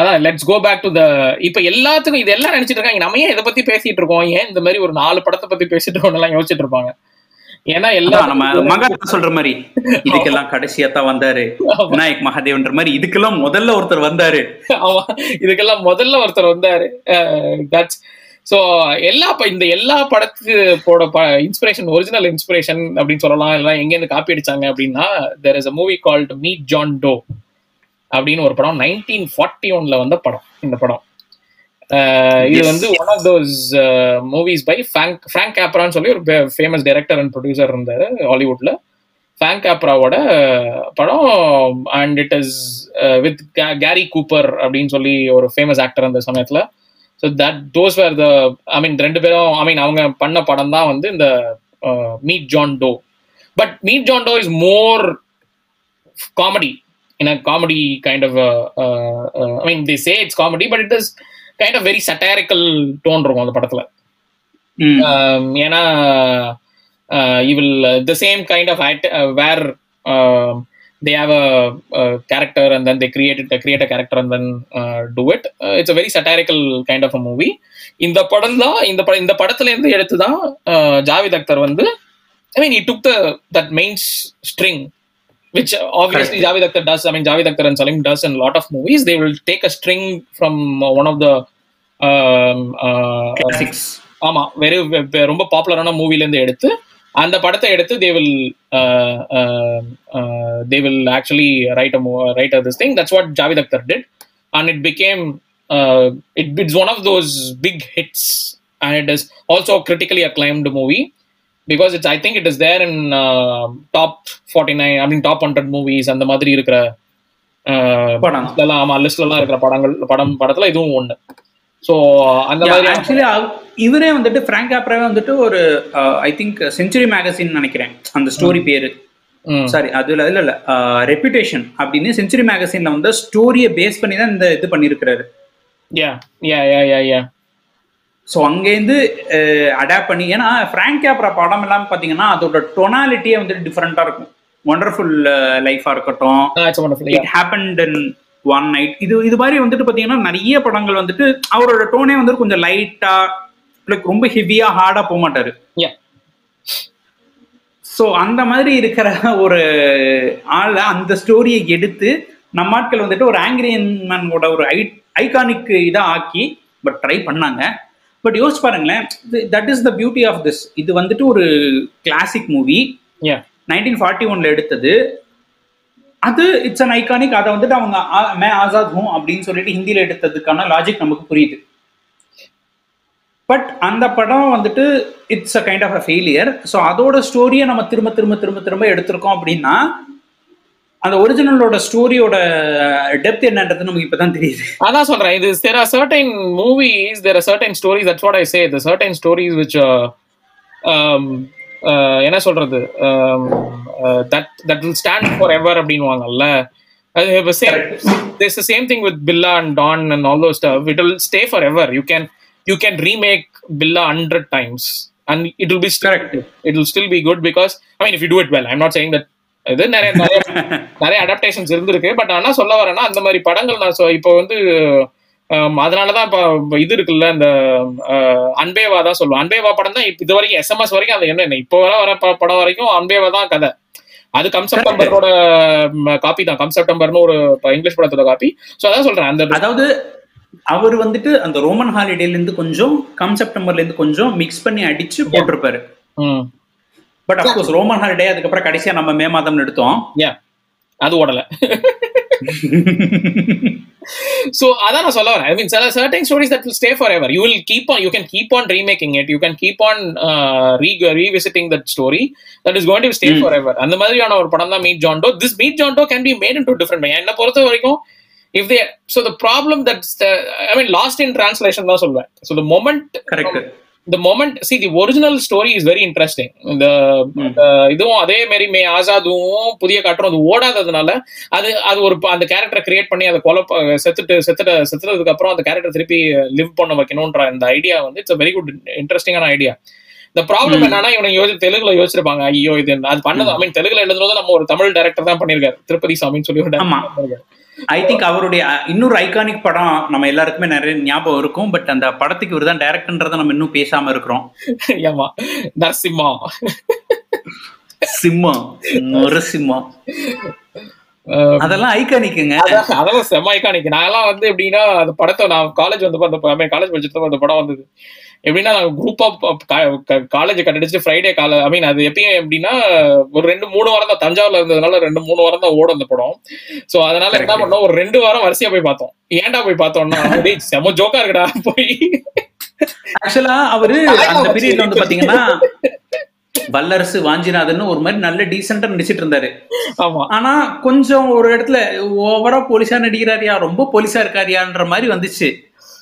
அதான் let's go back to the இப்ப எல்லாத்துக்கும் இது எல்லாம் நினைச்சிட்டு இருக்காங்க. நம்ம ஏன் இதை பத்தி பேசிட்டு இருக்கோம்? ஏன் இந்த மாதிரி ஒரு நாலு படத்தை பத்தி பேசிட்டு இருக்கோம் எல்லாம் யோசிச்சுட்டு இருப்பாங்க. ஏன்னா எல்லாம் நம்ம மகாத்மா சொல்ற மாதிரி இதுக்கெல்லாம் கடைசியா தான் வந்தாரு. விநாயக் மகாதேவன்ற மாதிரி இதுக்கெல்லாம் முதல்ல ஒருத்தர் வந்தாரு. ஆமா இதுக்கெல்லாம் முதல்ல ஒருத்தர் வந்தாரு. தட்ஸ் ஸோ எல்லா ப- இந்த எல்லா படத்துக்கு போட இன்ஸ்பிரேஷன் ஒரிஜினல் இன்ஸ்பிரேஷன் அப்படின்னு சொல்லலாம். எல்லாம் எங்கேருந்து காப்பி அடிச்சாங்க அப்படின்னா there is a movie called meet John Doe அப்படின்னு ஒரு படம் நைன்டீன் ஃபார்ட்டி ஒன்ல வந்த படம் இந்த படம். இது. வந்து one of those movies by Frank Frank கேப்ரான்னு சொல்லி ஒரு ஃபேமஸ் டைரக்டர் அண்ட் ப்ரொடியூசர் இருந்தார் ஹாலிவுட்ல ஃப்ராங்க் கேப்ராவோட படம் and it is with Gary Cooper அப்படின்னு சொல்லி ஒரு ஃபேமஸ் ஆக்டர் அந்த சமயத்துல. So that those where the I mean ரெண்டு பேரும் ஐ மீன் அவங்க பண்ண படம் தான் வந்து இந்த meet John Doe but meet John Doe is more comedy kind of uh, uh, uh, I mean they say it's comedy but it is kind of very satirical tone இருக்கும் அந்த படத்துல um, ஏன்னா uh, you will uh, the same uh, um, they have a, a character and then they create it, they create a character and then uh, do it uh, it's a very satirical kind of a movie இந்த படம் தான் இந்த படம் இந்த படத்துல இருந்து எடுத்து தான் uh, ஜாவித் அக்தர் வந்து I mean he took the that main string which obviously Javed Akhtar does. I mean, Javed Akhtar and Salim does in a lot of movies. They will take a string from uh, one of the um, uh, classics ஆமா very ரொம்ப பாப்புலரான மூவில இருந்து எடுத்து அந்த படத்தை எடுத்து they will they will actually right right this thing that's what Javed Akhtar did and it became it it's one of those big hits and it is also critically acclaimed movie because it's I think it is there in top forty nine I mean top hundred movies அந்த மாதிரி இருக்கிற uh, படம். ஆமா லிஸ்ட்ல எல்லாம் இருக்கிற படங்கள் படம் படத்துல இதுவும் ஒண்ணு. ஸோ அந்த மாதிரி ஆக்சுவலி இவரே வந்துட்டு பிராங்க் ஆப்ராவே வந்துட்டு ஒரு ஐ திங்க் செஞ்சுரி மேகசின் நினைக்கிறேன் அந்த ஸ்டோரி பேரு. சாரி அதுல இல்ல இல்ல ரெப்புடேஷன் அப்படின்னு செஞ்சுரி மேகசின்ல வந்து ஸ்டோரியை பேஸ் பண்ணி தான் இந்த இது பண்ணியிருக்கிறாரு Yeah, yeah, yeah, yeah, yeah. So அங்கேருந்து அடாப்ட் பண்ணி ஏன்னா ஃப்ராங்க் கேப்ரா படம் எல்லாம் பார்த்தீங்கன்னா அதோட டொனாலிட்டியே வந்துட்டு டிஃப்ரெண்ட்டாக இருக்கும் ஒண்டர்ஃபுல் லைஃபாக இருக்கட்டும் wonderful. Yeah. It happened in one night இது இது மாதிரி வந்துட்டு பார்த்தீங்கன்னா நிறைய படங்கள் வந்துட்டு அவரோட டோனே வந்துட்டு கொஞ்சம் லைட்டாக லைக் ரொம்ப ஹெவியாக ஹார்டாக போக மாட்டாரு. ஸோ அந்த மாதிரி இருக்கிற ஒரு ஆளை அந்த ஸ்டோரியை எடுத்து நம்ம ஆட்கள் வந்துட்டு ஒரு ஆங்கிரியன் மேனோட ஒரு ஐ ஐகானிக் இதாக ஆக்கி பட் ட்ரை பண்ணாங்க. பட் யோசிச்சு பாருங்களேன் that is the beauty of this இது வந்துட்டு ஒரு கிளாசிக் மூவி. நைன்டீன் ஃபார்ட்டி ஒன்ல எடுத்தது. அது இட்ஸ் அன் ஐகானிக் அதை வந்துட்டு அவங்க மே ஆசாத் ஹூம் அப்படின்னு சொல்லிட்டு ஹிந்தியில் எடுத்ததுக்கான லாஜிக் நமக்கு புரியுது. பட் அந்த படம் வந்துட்டு it's a kind of a failure so அதோட ஸ்டோரியை நம்ம திரும்ப திரும்ப திரும்ப திரும்ப எடுத்திருக்கோம் அப்படின்னா அந்த ஒரிஜினலோட ஸ்டோரியோட டெப்த் என்னன்றது நமக்கு இப்பதான் தெரியுது. அதான் சொல்றேன். இது there are certain movies there are certain stories that's what I say the certain stories which என்ன சொல்றது um, uh, that that will stand forever அப்படின்னுவாங்கல்ல அது same the same thing with Billa and Don and all those stuff it will stay forever you can you can remake Billa 100 times and it will be still, Correct. it will still be good because I mean if you do it well I'm not saying that இது நிறைய நிறைய நிறைய adaptations இருந்திருக்கு but ஆனா சொல்ல வரேன்னா அந்த மாதிரி படங்கள் நான் இப்போ வந்து அதனாலதான் இப்போ இது இருக்குல்ல இந்த அன்பேவா தான் சொல்லுவேன் அன்பேவா படம் தான் இப்ப இது வரைக்கும் எஸ்எம்எஸ் வரைக்கும் அது என்ன இப்போ வர வர படம் வரைக்கும் அன்பேவா தான் கதை அது கம் செப்டம்பரோட காப்பி தான். கம் செப்டம்பர்னு ஒரு இங்கிலீஷ் படத்தோட காப்பி ஸோ அதான் சொல்றேன் அந்த அதாவது அவர் வந்துட்டு அந்த ரோமன் ஹாலிடேல இருந்து கொஞ்சம் கம் செப்டம்பர்ல இருந்து கொஞ்சம் மிக்ஸ் பண்ணி அடிச்சு போட்டிருப்பாரு. பட் அப்கோர்ஸ் ரோமன் ஹாலிடே அதுக்கப்புறம் கடைசியா நம்ம மே மாதம் எடுத்தோம். அது ஓடல. so அதான் நான் சொல்ல வரேன் ஐ மீன் சில certain stories that will stay forever you will keep on you can keep on remaking it you can keep on uh, re revisiting that story that is going to stay forever அந்த மாதிரியான ஒரு படம் தான் meet John Doe this meet John Doe can be made in to different என்ன பொறுத்த வரைக்கும் if they so the problem that's the, i mean lost in translation தான் சொல்லுவேன் so the moment correct the moment see the original story is very interesting. இந்த இதுவும் அதே மாதிரி மே ஆசாதும் புதிய காற்றும் அது ஓடாததுனால அது அது ஒரு அந்த கேரக்டரை கிரியேட் பண்ணி அதை கொலை செத்துட்டு செத்துட்டு செத்துறதுக்கு அப்புறம் அந்த கேரக்டர் திருப்பி லிவ் பண்ண வைக்கணும்ன்ற இந்த ஐடியா வந்து இட்ஸ் வெரி குட் இன்ட்ரெஸ்டிங்கான ஐடியா இந்த ப்ராப்ளம் என்னன்னா இவனுக்கு யோசி தெலுங்குல யோசிச்சிருப்பாங்க ஐயோ இது அது பண்ணது ஐ மீன் தெலுங்குல எழுதுனது நம்ம ஒரு தமிழ் டைரக்டர் தான் பண்ணிருக்காரு திருப்பதி சாமின்னு சொல்லி ஒரு. ஐ திங்க் அவருடைய இன்னொரு ஐகானிக் படம் நம்ம எல்லாருக்குமே நிறைய ஞாபகம் இருக்கும். பட் அந்த படத்துக்கு இவர் தான் டேரக்டர்ன்றதை நம்ம இன்னும் பேசாம இருக்கிறோம். ஆமா நரசிம்மா சிம்மம் ஒரு சிம்மம் அஹ் அதெல்லாம் ஐகானிக்குங்க அதெல்லாம் செம்ம ஐகானிக் நான்லாம் வந்து எப்படின்னா அந்த படத்தை நான் காலேஜ் வந்து அந்த காலேஜ் படிச்சுட்டு அந்த படம் வந்தது. எப்படின்னா நாங்கள் குரூப் ஆஃப் காலேஜ் கட்டடிச்சு ஃப்ரைடே கால ஐ மீன் அது எப்பயும் எப்படின்னா ஒரு ரெண்டு மூணு வாரம் தான் தஞ்சாவூர்ல இருந்ததுனால ரெண்டு மூணு வாரம் தான் ஓடும் அந்த படம். சோ அதனால என்ன. பண்ணோம் ஒரு ரெண்டு வாரம் வரிசையா போய் பார்த்தோம். ஏன்டா போய் பார்த்தோம்னா செம ஜோக்கா இருக்குடா போய். ஆக்சுவலா அவரு அந்த பீரியட்ல வந்து பாத்தீங்கன்னா வல்லரசு வாஞ்சிநாதன் ஒரு மாதிரி நல்ல டீசெண்டா நடிச்சிட்டு இருந்தாரு. ஆமா. ஆனா கொஞ்சம் ஒரு இடத்துல ஓவரா போலீஸா நடிக்கிறாரியா ரொம்ப போலீஸா இருக்காரியான்ற மாதிரி வந்துச்சு.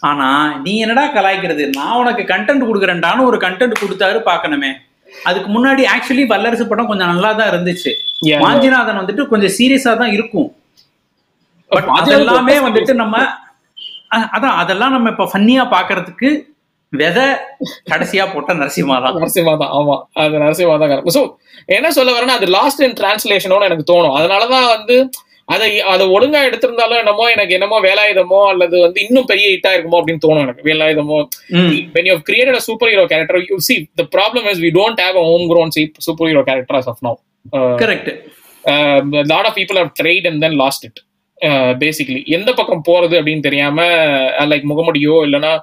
ஆனா நீ என்னடா கலாய்க்கிறது? நான் உனக்கு கண்டென்ட் கொடுக்குறேன்டான்னு ஒரு கண்டென்ட் கொடுத்தாரு பார்க்கணுமே. அதுக்கு முன்னாடி ஆக்சுவலி வல்லரசு படம் கொஞ்சம் நல்லா தான் இருந்துச்சு. வாஞ்சிநாதன் வந்துட்டு கொஞ்சம் சீரியஸா தான் இருக்கும். பட் அதெல்லாமே வந்துட்டு நம்ம அதான் அதெல்லாம் நம்ம இப்ப ஃபன்னியா பாக்குறதுக்கு விதை கடைசியா போட்ட நரசிம்மா தான். நரசிம்மா தான் ஆமா. அது நரசிம்மா தான் ஸோ என்ன சொல்ல வரேன்னா அது லாஸ்ட் இன் டிரான்ஸ்லேஷனோட எனக்கு தோணும். அதனாலதான் வந்து அதை அதை ஒழுங்கா எடுத்திருந்தாலும் என்னமோ எனக்கு என்னமோ வேலாயுதமோ அல்லது வந்து இன்னும் பெரிய ஹிட்டா இருக்குமோ அப்படின்னு தோணும் எனக்கு வேலாயுதமோ ம் when you have created a superhero character you see the problem is we don't have a homegrown se- superhero character as of now uh, correct lot of people have tried and then lost it basically எந்த பக்கம் போறது அப்படின்னு தெரியாம like முகமுடியோ இல்லைன்னா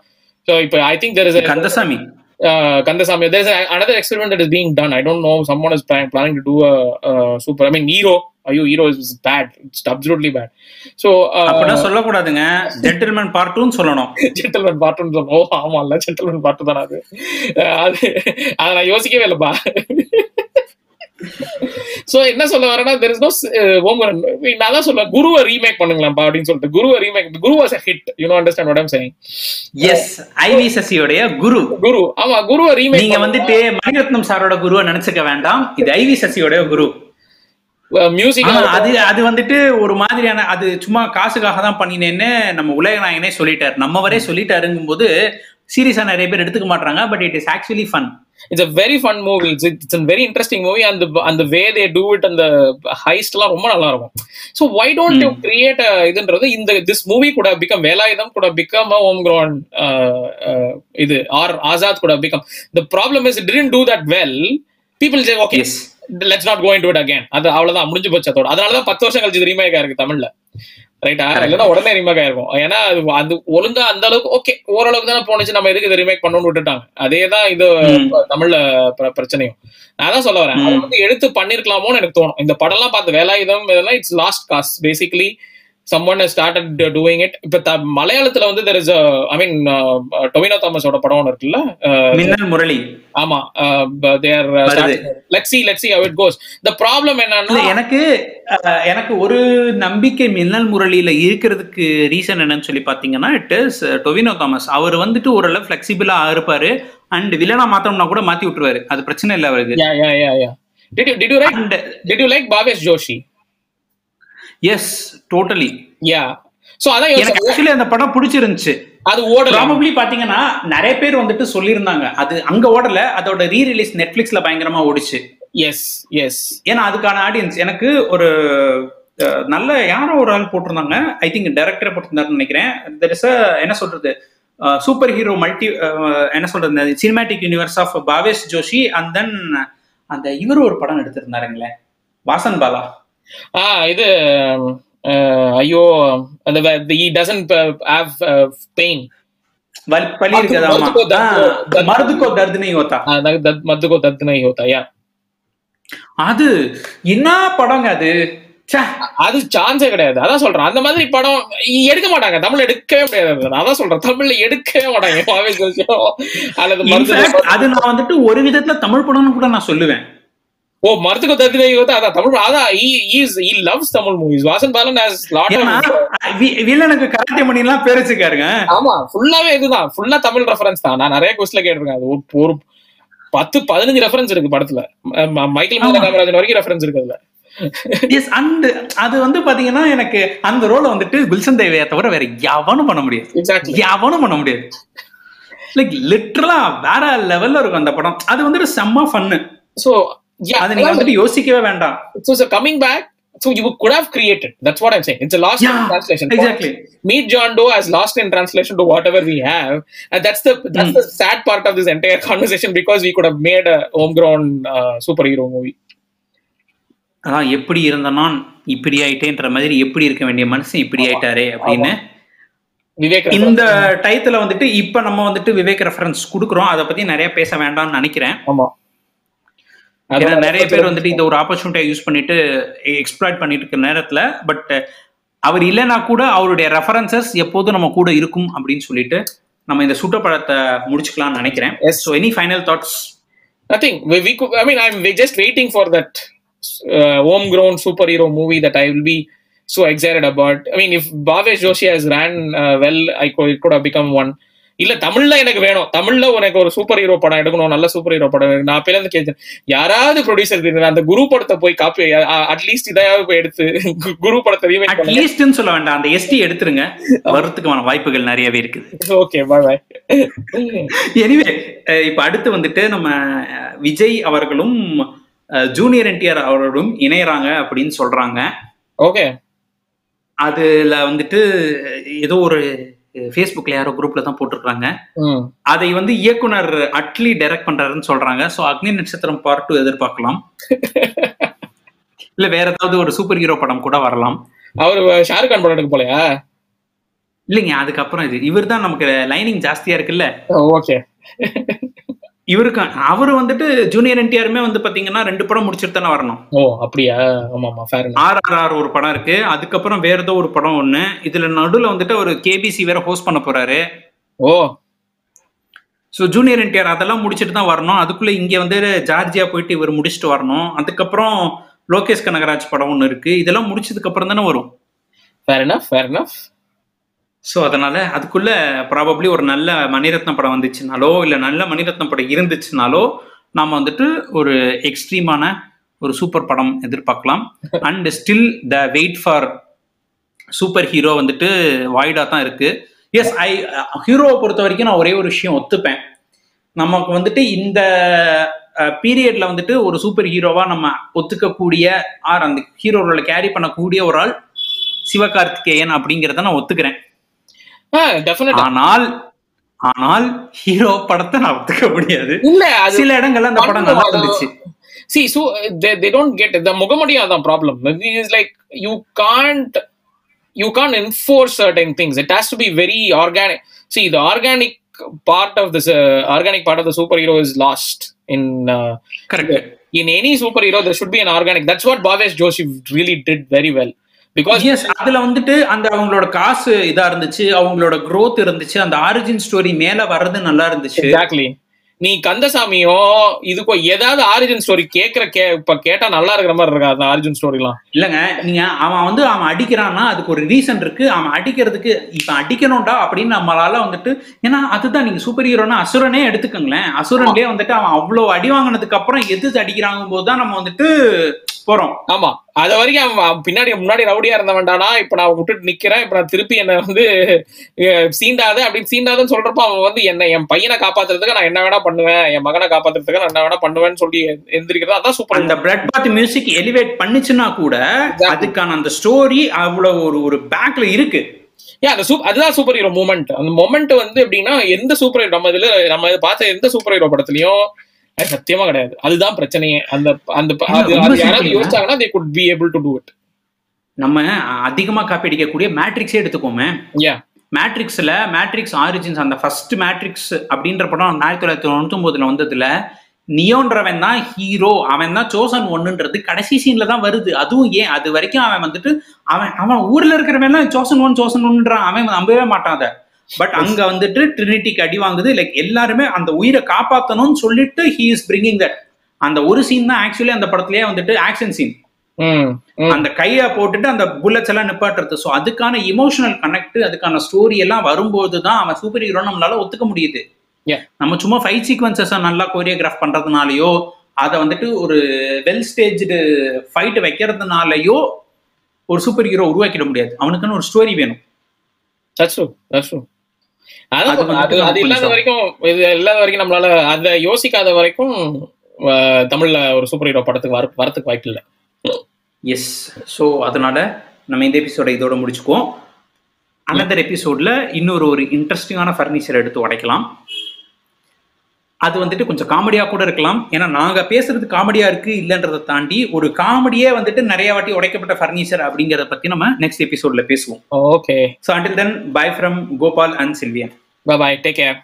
so இப்போ I think there is Kandasamy uh, Kandasamy. There's a, another experiment that is being done. I don't know. Someone is plan, planning to do a, a Hero is bad. It's absolutely bad. So, அப்படின்னா uh, சொல்லக்கூடாதுங்க gentleman part சொல்லணும். Gentleman பாட்டுன்னு சொல்லுவோம் ஓ ஆமா இல்ல gentleman பாட்டு தானே அது. அது நான் யோசிக்கவே இல்லப்பா. சோ என்ன சொல்ல வரேன்னா தெர் இஸ் நோ ஓமரன் நான் தான் சொல்லுவேன் குருவை ரீமேக் பண்ணுங்களாம்ப்பா அப்படின்னு சொல்லிட்டு. குருவை remake Guru was a hit you know understand what I'm saying yes I V சசியோடைய Guru. Guru. ஆமா குருவை ரீமேக் நீங்க வந்துட்டு மணிரத்னம் சாரோட குருவை நினைச்சுக்க வேண்டாம். இது ஐவி சசியோட குரு. அது அது வந்துட்டு ஒரு மாதிரியான அது சும்மா காசுக்காக தான் பண்ணினேன்னு நம்ம உலக நாயகனே சொல்லிட்டாரு. நம்ம வரே சொல்லிட்டாருங்கும் போது சீரியஸா நிறைய பேர் எடுத்துக்க மாட்டாங்க but it is actually fun it's a very fun movie it's it's a very interesting movie அந்த அந்த வே தே டூ இட் அந்த ஹைஸ்ட் எல்லாம் ரொம்ப நல்லா இருக்கும் so why don't you create இதுன்றது இந்த திஸ் மூவி கூட பிகம் வேலாயுதம் கூட பிகம் ஹோம் கிரவுண்ட் இது ஆர் ஆசாத் கூட become the problem is didn't do that well people say okay let's not going to it again அது அவ்வளவுதான் முடிஞ்சு போச்சு அதோட. அதனால தான் பத்து வருஷம் கழிச்சு ரீமேக் இருக்கு தமிழ்ல. ரைட்டா இல்லைன்னா உடனே ரீமேக் ஆயிருக்கும். ஏன்னா அது அது ஒழுங்கா அந்த அளவுக்கு ஓகே ஓரளவுக்கு தானே போனுச்சு நம்ம எதுக்கு இதை ரீமேக் பண்ணணும்னு விட்டுட்டாங்க. அதே தான் இது. தமிழ்ல பிர- பிரச்சனையும். நான் தான் சொல்ல வரேன். அதை வந்து எடுத்து பண்ணிருக்கலாமோன்னு எனக்கு தோணும். இந்த படம்லாம் பார்த்து வேலாயுதம் இதெல்லாம் it's lost cause basically someone has started uh, doing it. இப்ப த- மலையாளத்துல வந்து there is a I mean Tovino தாமஸோட படம் ஒன்று இருக்குல்ல? Uh, மின்னல் முரளி. ஆமா there. Let's see let's see it goes. The problem இல்ல என்னன்னா எனக்கு அஹ், எனக்கு ஒரு நம்பிக்கை மின்னல் முரளியில இருக்கிறதுக்கு ரீசன் என்னன்னு சொல்லி பாத்தீங்கன்னா இட் இஸ் டொவினோ தாமஸ் அவர் வந்துட்டு ஓரளவு ஃபிளெக்சிபிளா இருப்பாரு. அண்ட் வில்லனா மாத்தோம்னா கூட மாத்தி விட்டுருவாரு. அது பிரச்சனை இல்ல அவருக்கு. Yeah yeah yeah yeah. Did you did you like அண்ட் did you like Bhavesh Joshi yes totally yeah. So அதான் எனக்கு. ஆக்சுவலி அந்த படம் பிடிச்சிருந்துச்சு. அது ஓடல. ப்ராபப்ளி பாத்தீங்கன்னா நிறைய பேர் வந்துட்டு சொல்லியிருந்தாங்க. அது அங்க ஓடல அதோட ரீ ரிலீஸ் நெட்ஃபிளிக்ஸ்ல பயங்கரமா ஓடிச்சு. எஸ் எஸ் ஏன்னா அதுக்கான ஆடியன்ஸ் எனக்கு ஒரு நல்ல யாரோ ஒரு ஆள் போட்டிருந்தாங்க. ஐ திங்க் டைரக்டரை போட்டிருந்தாருன்னு நினைக்கிறேன். தெர் இஸ் என்ன சொல்றது சூப்பர் ஹீரோ மல்டி என்ன சொல்றது cinematic universe of Bhavesh Joshi and then அந்த இவர் ஒரு படம் எடுத்திருந்தாருங்களே. வாசன் பாலா. இது ஐயோ அந்த ஹி டசன்ட் ஹேவ் பெயின் அது என்ன படம் அது? அது சான்ஸே கிடையாது. அதான் சொல்றேன். அந்த மாதிரி படம் எடுக்க மாட்டாங்க. தமிழ் எடுக்கவே முடியாது. அதான் சொல்றேன். தமிழ்ல எடுக்கவே மாட்டாங்க. அல்லது அது நான் வந்துட்டு ஒரு விதத்துல தமிழ் படம்னு கூட நான் சொல்லுவேன். ஓ மருத்துவ தத்தினை அதான் தமிழ் அதான் he loves Tamil movies Vasan Balan ஏன்னா of வி- வில்லனுக்கு கராத்தே மணி எல்லாம் பேர் வச்சிருக்காருங்க ஆமா ஃபுல்லாவே இதுதான். ஃபுல்லா தமிழ் ரெஃபரன்ஸ் தான். நான் நிறைய கொஸ்ட்ல கேட்டிருக்கேன். அது ஒரு- பத்து பதினஞ்சு ரெஃபரன்ஸ் இருக்கு படத்துல. மைக்கேல் மதன காமராஜன் வரைக்கும் ரெஃபரன்ஸ் இருக்கு அதுல. எஸ் அண்ட் அது வந்து பாத்தீங்கன்னா எனக்கு அந்த ரோல வந்துட்டு குல்சன் தேவையை தவிர வேற எவனும் பண்ண முடியாது. எவனும் பண்ண முடியாது. லைக் லிட்டரலா வேற லெவல்ல இருக்கும் அந்த படம். அது வந்துட்டு செம்ம ஃபன்னு சோ அது நீங்க வந்துட்டு யோசிக்கவே வேண்டாம் so so coming back so you could have created that's what i'm saying it's a lost Yeah, in translation exactly. meet john doe as lost in translation to whatever we have and that's the that's the sad part of this entire conversation because we could have made a homegrown uh, superhero movie அதான் எப்படி இருந்த நான் இப்படி ஆயிட்டேன்ற மாதிரி எப்படி இருக்க வேண்டிய மனுஷன் இப்படி ஆயிட்டாரே அப்படின்னு vivek இந்த டயத்துல வந்துட்டு இப்ப நம்ம வந்துட்டு விவேக் ரெஃபரன்ஸ் கொடுக்குறோம் அதை பத்தி நிறைய பேச வேண்டாம்னு நினைக்கிறேன் ஆமா ஏன்னா நிறைய பேர் வந்துட்டு இந்த ஒரு ஆப்பர்ச்சுனிட்டியை யூஸ் பண்ணிட்டு எக்ஸ்ப்ளாய்ட் பண்ணிட்டு இருக்க நேரத்துல பட் அவர் இல்லைன்னா கூட அவருடைய ரெஃபரன்சஸ் எப்போதும் நம்ம கூட இருக்கும் அப்படின்னு சொல்லிட்டு நம்ம இந்த சுட்டப்படத்தை முடிச்சுக்கலாம்னு நினைக்கிறேன். So any final thoughts nothing we, we could i mean i'm we just waiting for that uh, homegrown superhero movie that i will be so excited about i mean if bhavesh joshi has ran uh, well i could it could have become one இல்ல தமிழ்ல எனக்கு வேணும். தமிழ்ல உனக்கு ஒரு super hero படம் எடுக்கணும் நல்ல சூப்பர் ஹீரோ படம். நான் அப்பல இருந்து கேட்டேன் யாராவது ப்ரொடியூசர் அந்த குரு படத்தை போய் காப்பி அட்லீஸ்ட் இதையாவது போய் எடுத்து குரு படத்தை ரீமேக் அட்லீஸ்ட்னு சொல்ல வேண்டாம். அந்த எஸ்டி எடுத்துருங்க. வரத்துக்கான வாய்ப்புகள் நிறையவே இருக்குது. ஓகே பாய் பாய் எனிவே இப்ப அடுத்து வந்துட்டு நம்ம விஜய் அவர்களும் ஜூனியர் என்டிஆர் அவர்களும் இணையறாங்க அப்படின்னு சொல்றாங்க. ஓகே அதுல வந்துட்டு ஏதோ ஒரு ஃபேஸ்புக்ல யாரோ குரூப்ல தான் போட்டிருக்காங்க அதை வந்து இயக்குனர் அட்லி டைரக்ட் பண்றாருன்னு சொல்றாங்க. சோ அக்னி நட்சத்திரம் பார்ட் டூ எதிர்பார்க்கலாம். இல்ல வேற ஏதாவது ஒரு சூப்பர் ஹீரோ படம் கூட வரலாம். அவரு ஷாருக் கான் படம் எடுக்க போலையா? இல்லைங்க அதுக்கப்புறம் இது. இவர் தான் நமக்கு லைனிங் ஜாஸ்தியா இருக்குல்ல. ஓகே இவருக்கு அவரு வந்துட்டு ஜூனியர் என்டிஆருமே வந்து பாத்தீங்கன்னா ரெண்டு படம் முடிச்சிட்டு தானே வரணும். ஓ அப்படியா? ஆமா ஆமா ஃபேர் ஆர் ஆர் ஆர் ஒரு படம் இருக்கு. அதுக்கப்புறம் வேற ஏதோ ஒரு படம் ஒண்ணு. இதுல நடுவுல வந்துட்டு ஒரு கேபிசி வேற ஹோஸ்ட் பண்ண போறாரு. ஓ. ஸோ ஜூனியர் என்டிஆர் அதெல்லாம் முடிச்சுட்டு தான் வரணும். அதுக்குள்ள இங்க வந்து ஜார்ஜியா போயிட்டு இவர் முடிச்சுட்டு வரணும். அதுக்கப்புறம் லோகேஷ் கனகராஜ் படம் ஒன்று இருக்கு. இதெல்லாம் முடிச்சதுக்கு அப்புறம் தானே வரும். Fair enough fair enough. So அதனால அதுக்குள்ள ப்ராபப்ளி ஒரு நல்ல மணிரத்னம் படம் வந்துச்சுனாலோ இல்லை நல்ல மணிரத்னம் படம் இருந்துச்சுனாலோ நாம வந்துட்டு ஒரு எக்ஸ்ட்ரீமான ஒரு சூப்பர் படம் எதிர்பார்க்கலாம். And still the wait for super hero வந்துட்டு வாய்டா தான் இருக்கு. எஸ் ஐ ஹீரோவை பொறுத்த வரைக்கும் நான் ஒரே ஒரு விஷயம் ஒத்துப்பேன். நமக்கு வந்துட்டு இந்த பீரியட்ல வந்துட்டு ஒரு சூப்பர் ஹீரோவா நம்ம ஒத்துக்கக்கூடிய ஆர் அந்த ஹீரோ ரோல கேரி பண்ணக்கூடிய ஒரு ஆள் சிவகார்த்திகேயன் அப்படிங்கிறத நான் ஒத்துக்கிறேன். ஆனால் ஆனால் ஹீரோ படத்தை நான் ஒத்துக்க முடியாது இல்ல சில இடங்கள்ல அந்த படம் நல்லா இருந்துச்சு see so they, they don't get it the முகமடியா தான் problem is like you can't you can't enforce certain things it has to be very organic see the organic part of this uh, organic part of the superhero is lost in uh, correct in any superhero there should be an organic that's what bhavesh joshi really did very well because yes அதுல வந்துட்டு அந்த அவங்களோட காசு இதா இருந்துச்சு அவங்களோட growth இருந்துச்சு அந்த ஆரிஜின் ஸ்டோரி மேல வர்றது நல்லா இருந்துச்சு. எக்ஸாக்ட்லி நீ கந்தசாமியோ இதுக்கோ ஏதாவது ஆரிஜின் ஸ்டோரி கேக்குற கே இப்ப கேட்டா நல்லா இருக்கிற மாதிரி இருக்கா அந்த ஆரிஜின் ஸ்டோரிலாம் இல்லங்க நீங்க அவன் வந்து அவன் அடிக்கிறான்னா அதுக்கு ஒரு ரீசன் இருக்கு. அவன் அடிக்கிறதுக்கு இப்ப அடிக்கணும்டா அப்படின்னு நம்மளால வந்துட்டு ஏன்னா அதுதான் நீங்க சூப்பர் ஹீரோனா அசுரனே எடுத்துக்கோங்களேன். அசுரன்லயே வந்துட்டு அவன் அவ்வளவு அடி வாங்கினதுக்கு அப்புறம் எது அடிக்கிறாங்க போது தான் நம்ம வந்துட்டு போறோம். ஆமா. அது வரைக்கும் அவன் பின்னாடி முன்னாடி ரவுடியா இருந்தவன்டானா இப்ப நான் விட்டுட்டு நிக்கிறேன். இப்ப நான் திருப்பி என்ன வந்து சீண்டாத அப்படின்னு சீண்டாதன்னு சொல்றப்ப அவன் வந்து என்ன என் பையனை காப்பாத்துறதுக்கு நான் என்ன வேணா பண்ணுவேன். என் மகனை காப்பாத்துறதுக்கு நான் என்ன வேணா பண்ணுவேன்னு சொல்லி எந்திரிக்கிறது. அதான் சூப்பர் அந்த பிளட் பாத் மியூசிக் எலிவேட் பண்ணுச்சுன்னா கூட அதுக்கான அந்த ஸ்டோரி அவ்வளவு ஒரு ஒரு பேக்ல இருக்கு. ஏன் அந்த சூப் அதுதான் சூப்பர் ஹீரோ மூமெண்ட் அந்த மொமெண்ட் வந்து எப்படின்னா எந்த சூப்பர் ஹீரோ நம்ம இதுல நம்ம பார்த்த எந்த சூப்பர் ஹீரோ படத்துலயும் அது சத்தியமா கிடையாது. அதுதான் பிரச்சனையே. அந்த அந்த யாராவது. யோசிச்சாங்கன்னா they could be able to do it. நம்ம அதிகமா காப்பி அடிக்கக்கூடிய மேட்ரிக்ஸே எடுத்துக்கோமே. Yeah. மேட்ரிக்ஸ்ல மேட்ரிக்ஸ் ஆரிஜின்ஸ் அந்த ஃபர்ஸ்ட் மேட்ரிக்ஸ் அப்படின்ற படம் ஆயிரத்தி தொள்ளாயிரத்தி தொண்ணூத்தி வந்ததுல நியோன்றவன் தான் ஹீரோ அவன் தான் சோசன் ஒன்னுன்றது கடைசி சீன்ல தான் வருது. அதுவும் ஏன்? அது வரைக்கும் அவன் வந்துட்டு அவன் அவன் ஊர்ல இருக்கிறவன் சோசன் ஒன் சோசன் ஒன்றான் அவன் நம்பவே மாட்டான் அதை. பட் அங்க வந்துட்டு ட்ரினிட்டிக்கு அடி வாங்குது. லைக் எல்லாருமே அந்த உயிரை காப்பாத்தணும்னு சொல்லிட்டு ஹீ இஸ் பிரிங்கிங் தட் அந்த ஒரு சீன் தான் ஆக்சுவலி அந்த படத்துலயே வந்துட்டு ஆக்ஷன் சீன் அந்த கையை போட்டுட்டு அந்த புல்லட்ஸ் எல்லாம் நிப்பாட்டுறது. ஸோ அதுக்கான இமோஷனல் கனெக்ட் அதுக்கான ஸ்டோரி எல்லாம் வரும்போது தான் அவன் சூப்பர் ஹீரோ நம்மளால ஒத்துக்க முடியுது. நம்ம சும்மா ஃபைட் சீக்வன்சஸ் நல்லா கோரியோகிராஃப் பண்றதுனாலயோ அதை வந்துட்டு ஒரு வெல் ஸ்டேஜ்டு ஃபைட் வைக்கிறதுனாலயோ ஒரு சூப்பர் ஹீரோ உருவாக்கிட முடியாது. அவனுக்குன்னு ஒரு ஸ்டோரி வேணும். அது இல்லாத வரைக்கும் இது இல்லாத வரைக்கும் நம்மளால அதை யோசிக்காத வரைக்கும் தமிழ்ல ஒரு சூப்பர் ஹீரோ படத்துக்கு வர வரத்துக்கு வாய்ப்பு இல்லை. எஸ் ஸோ அதனால நம்ம இந்த எபிசோட இதோட முடிச்சுக்குவோம். அனதர் எபிசோட்ல இன்னொரு ஒரு இன்ட்ரெஸ்டிங்கான ஃபர்னிச்சர் எடுத்து உடைக்கலாம். அது வந்துட்டு கொஞ்சம் காமெடியா கூட இருக்கலாம். ஏன்னா நாங்க பேசுறது காமெடியா இருக்கு இல்லைன்றதை தாண்டி ஒரு காமெடியே வந்துட்டு நிறைய வாட்டி உடைக்கப்பட்ட ஃபர்னிச்சர் அப்படிங்கறத பத்தி நம்ம நெக்ஸ்ட் எபிசோட்ல பேசுவோம். Okay so until then bye from Gopal and Sylvian bye take care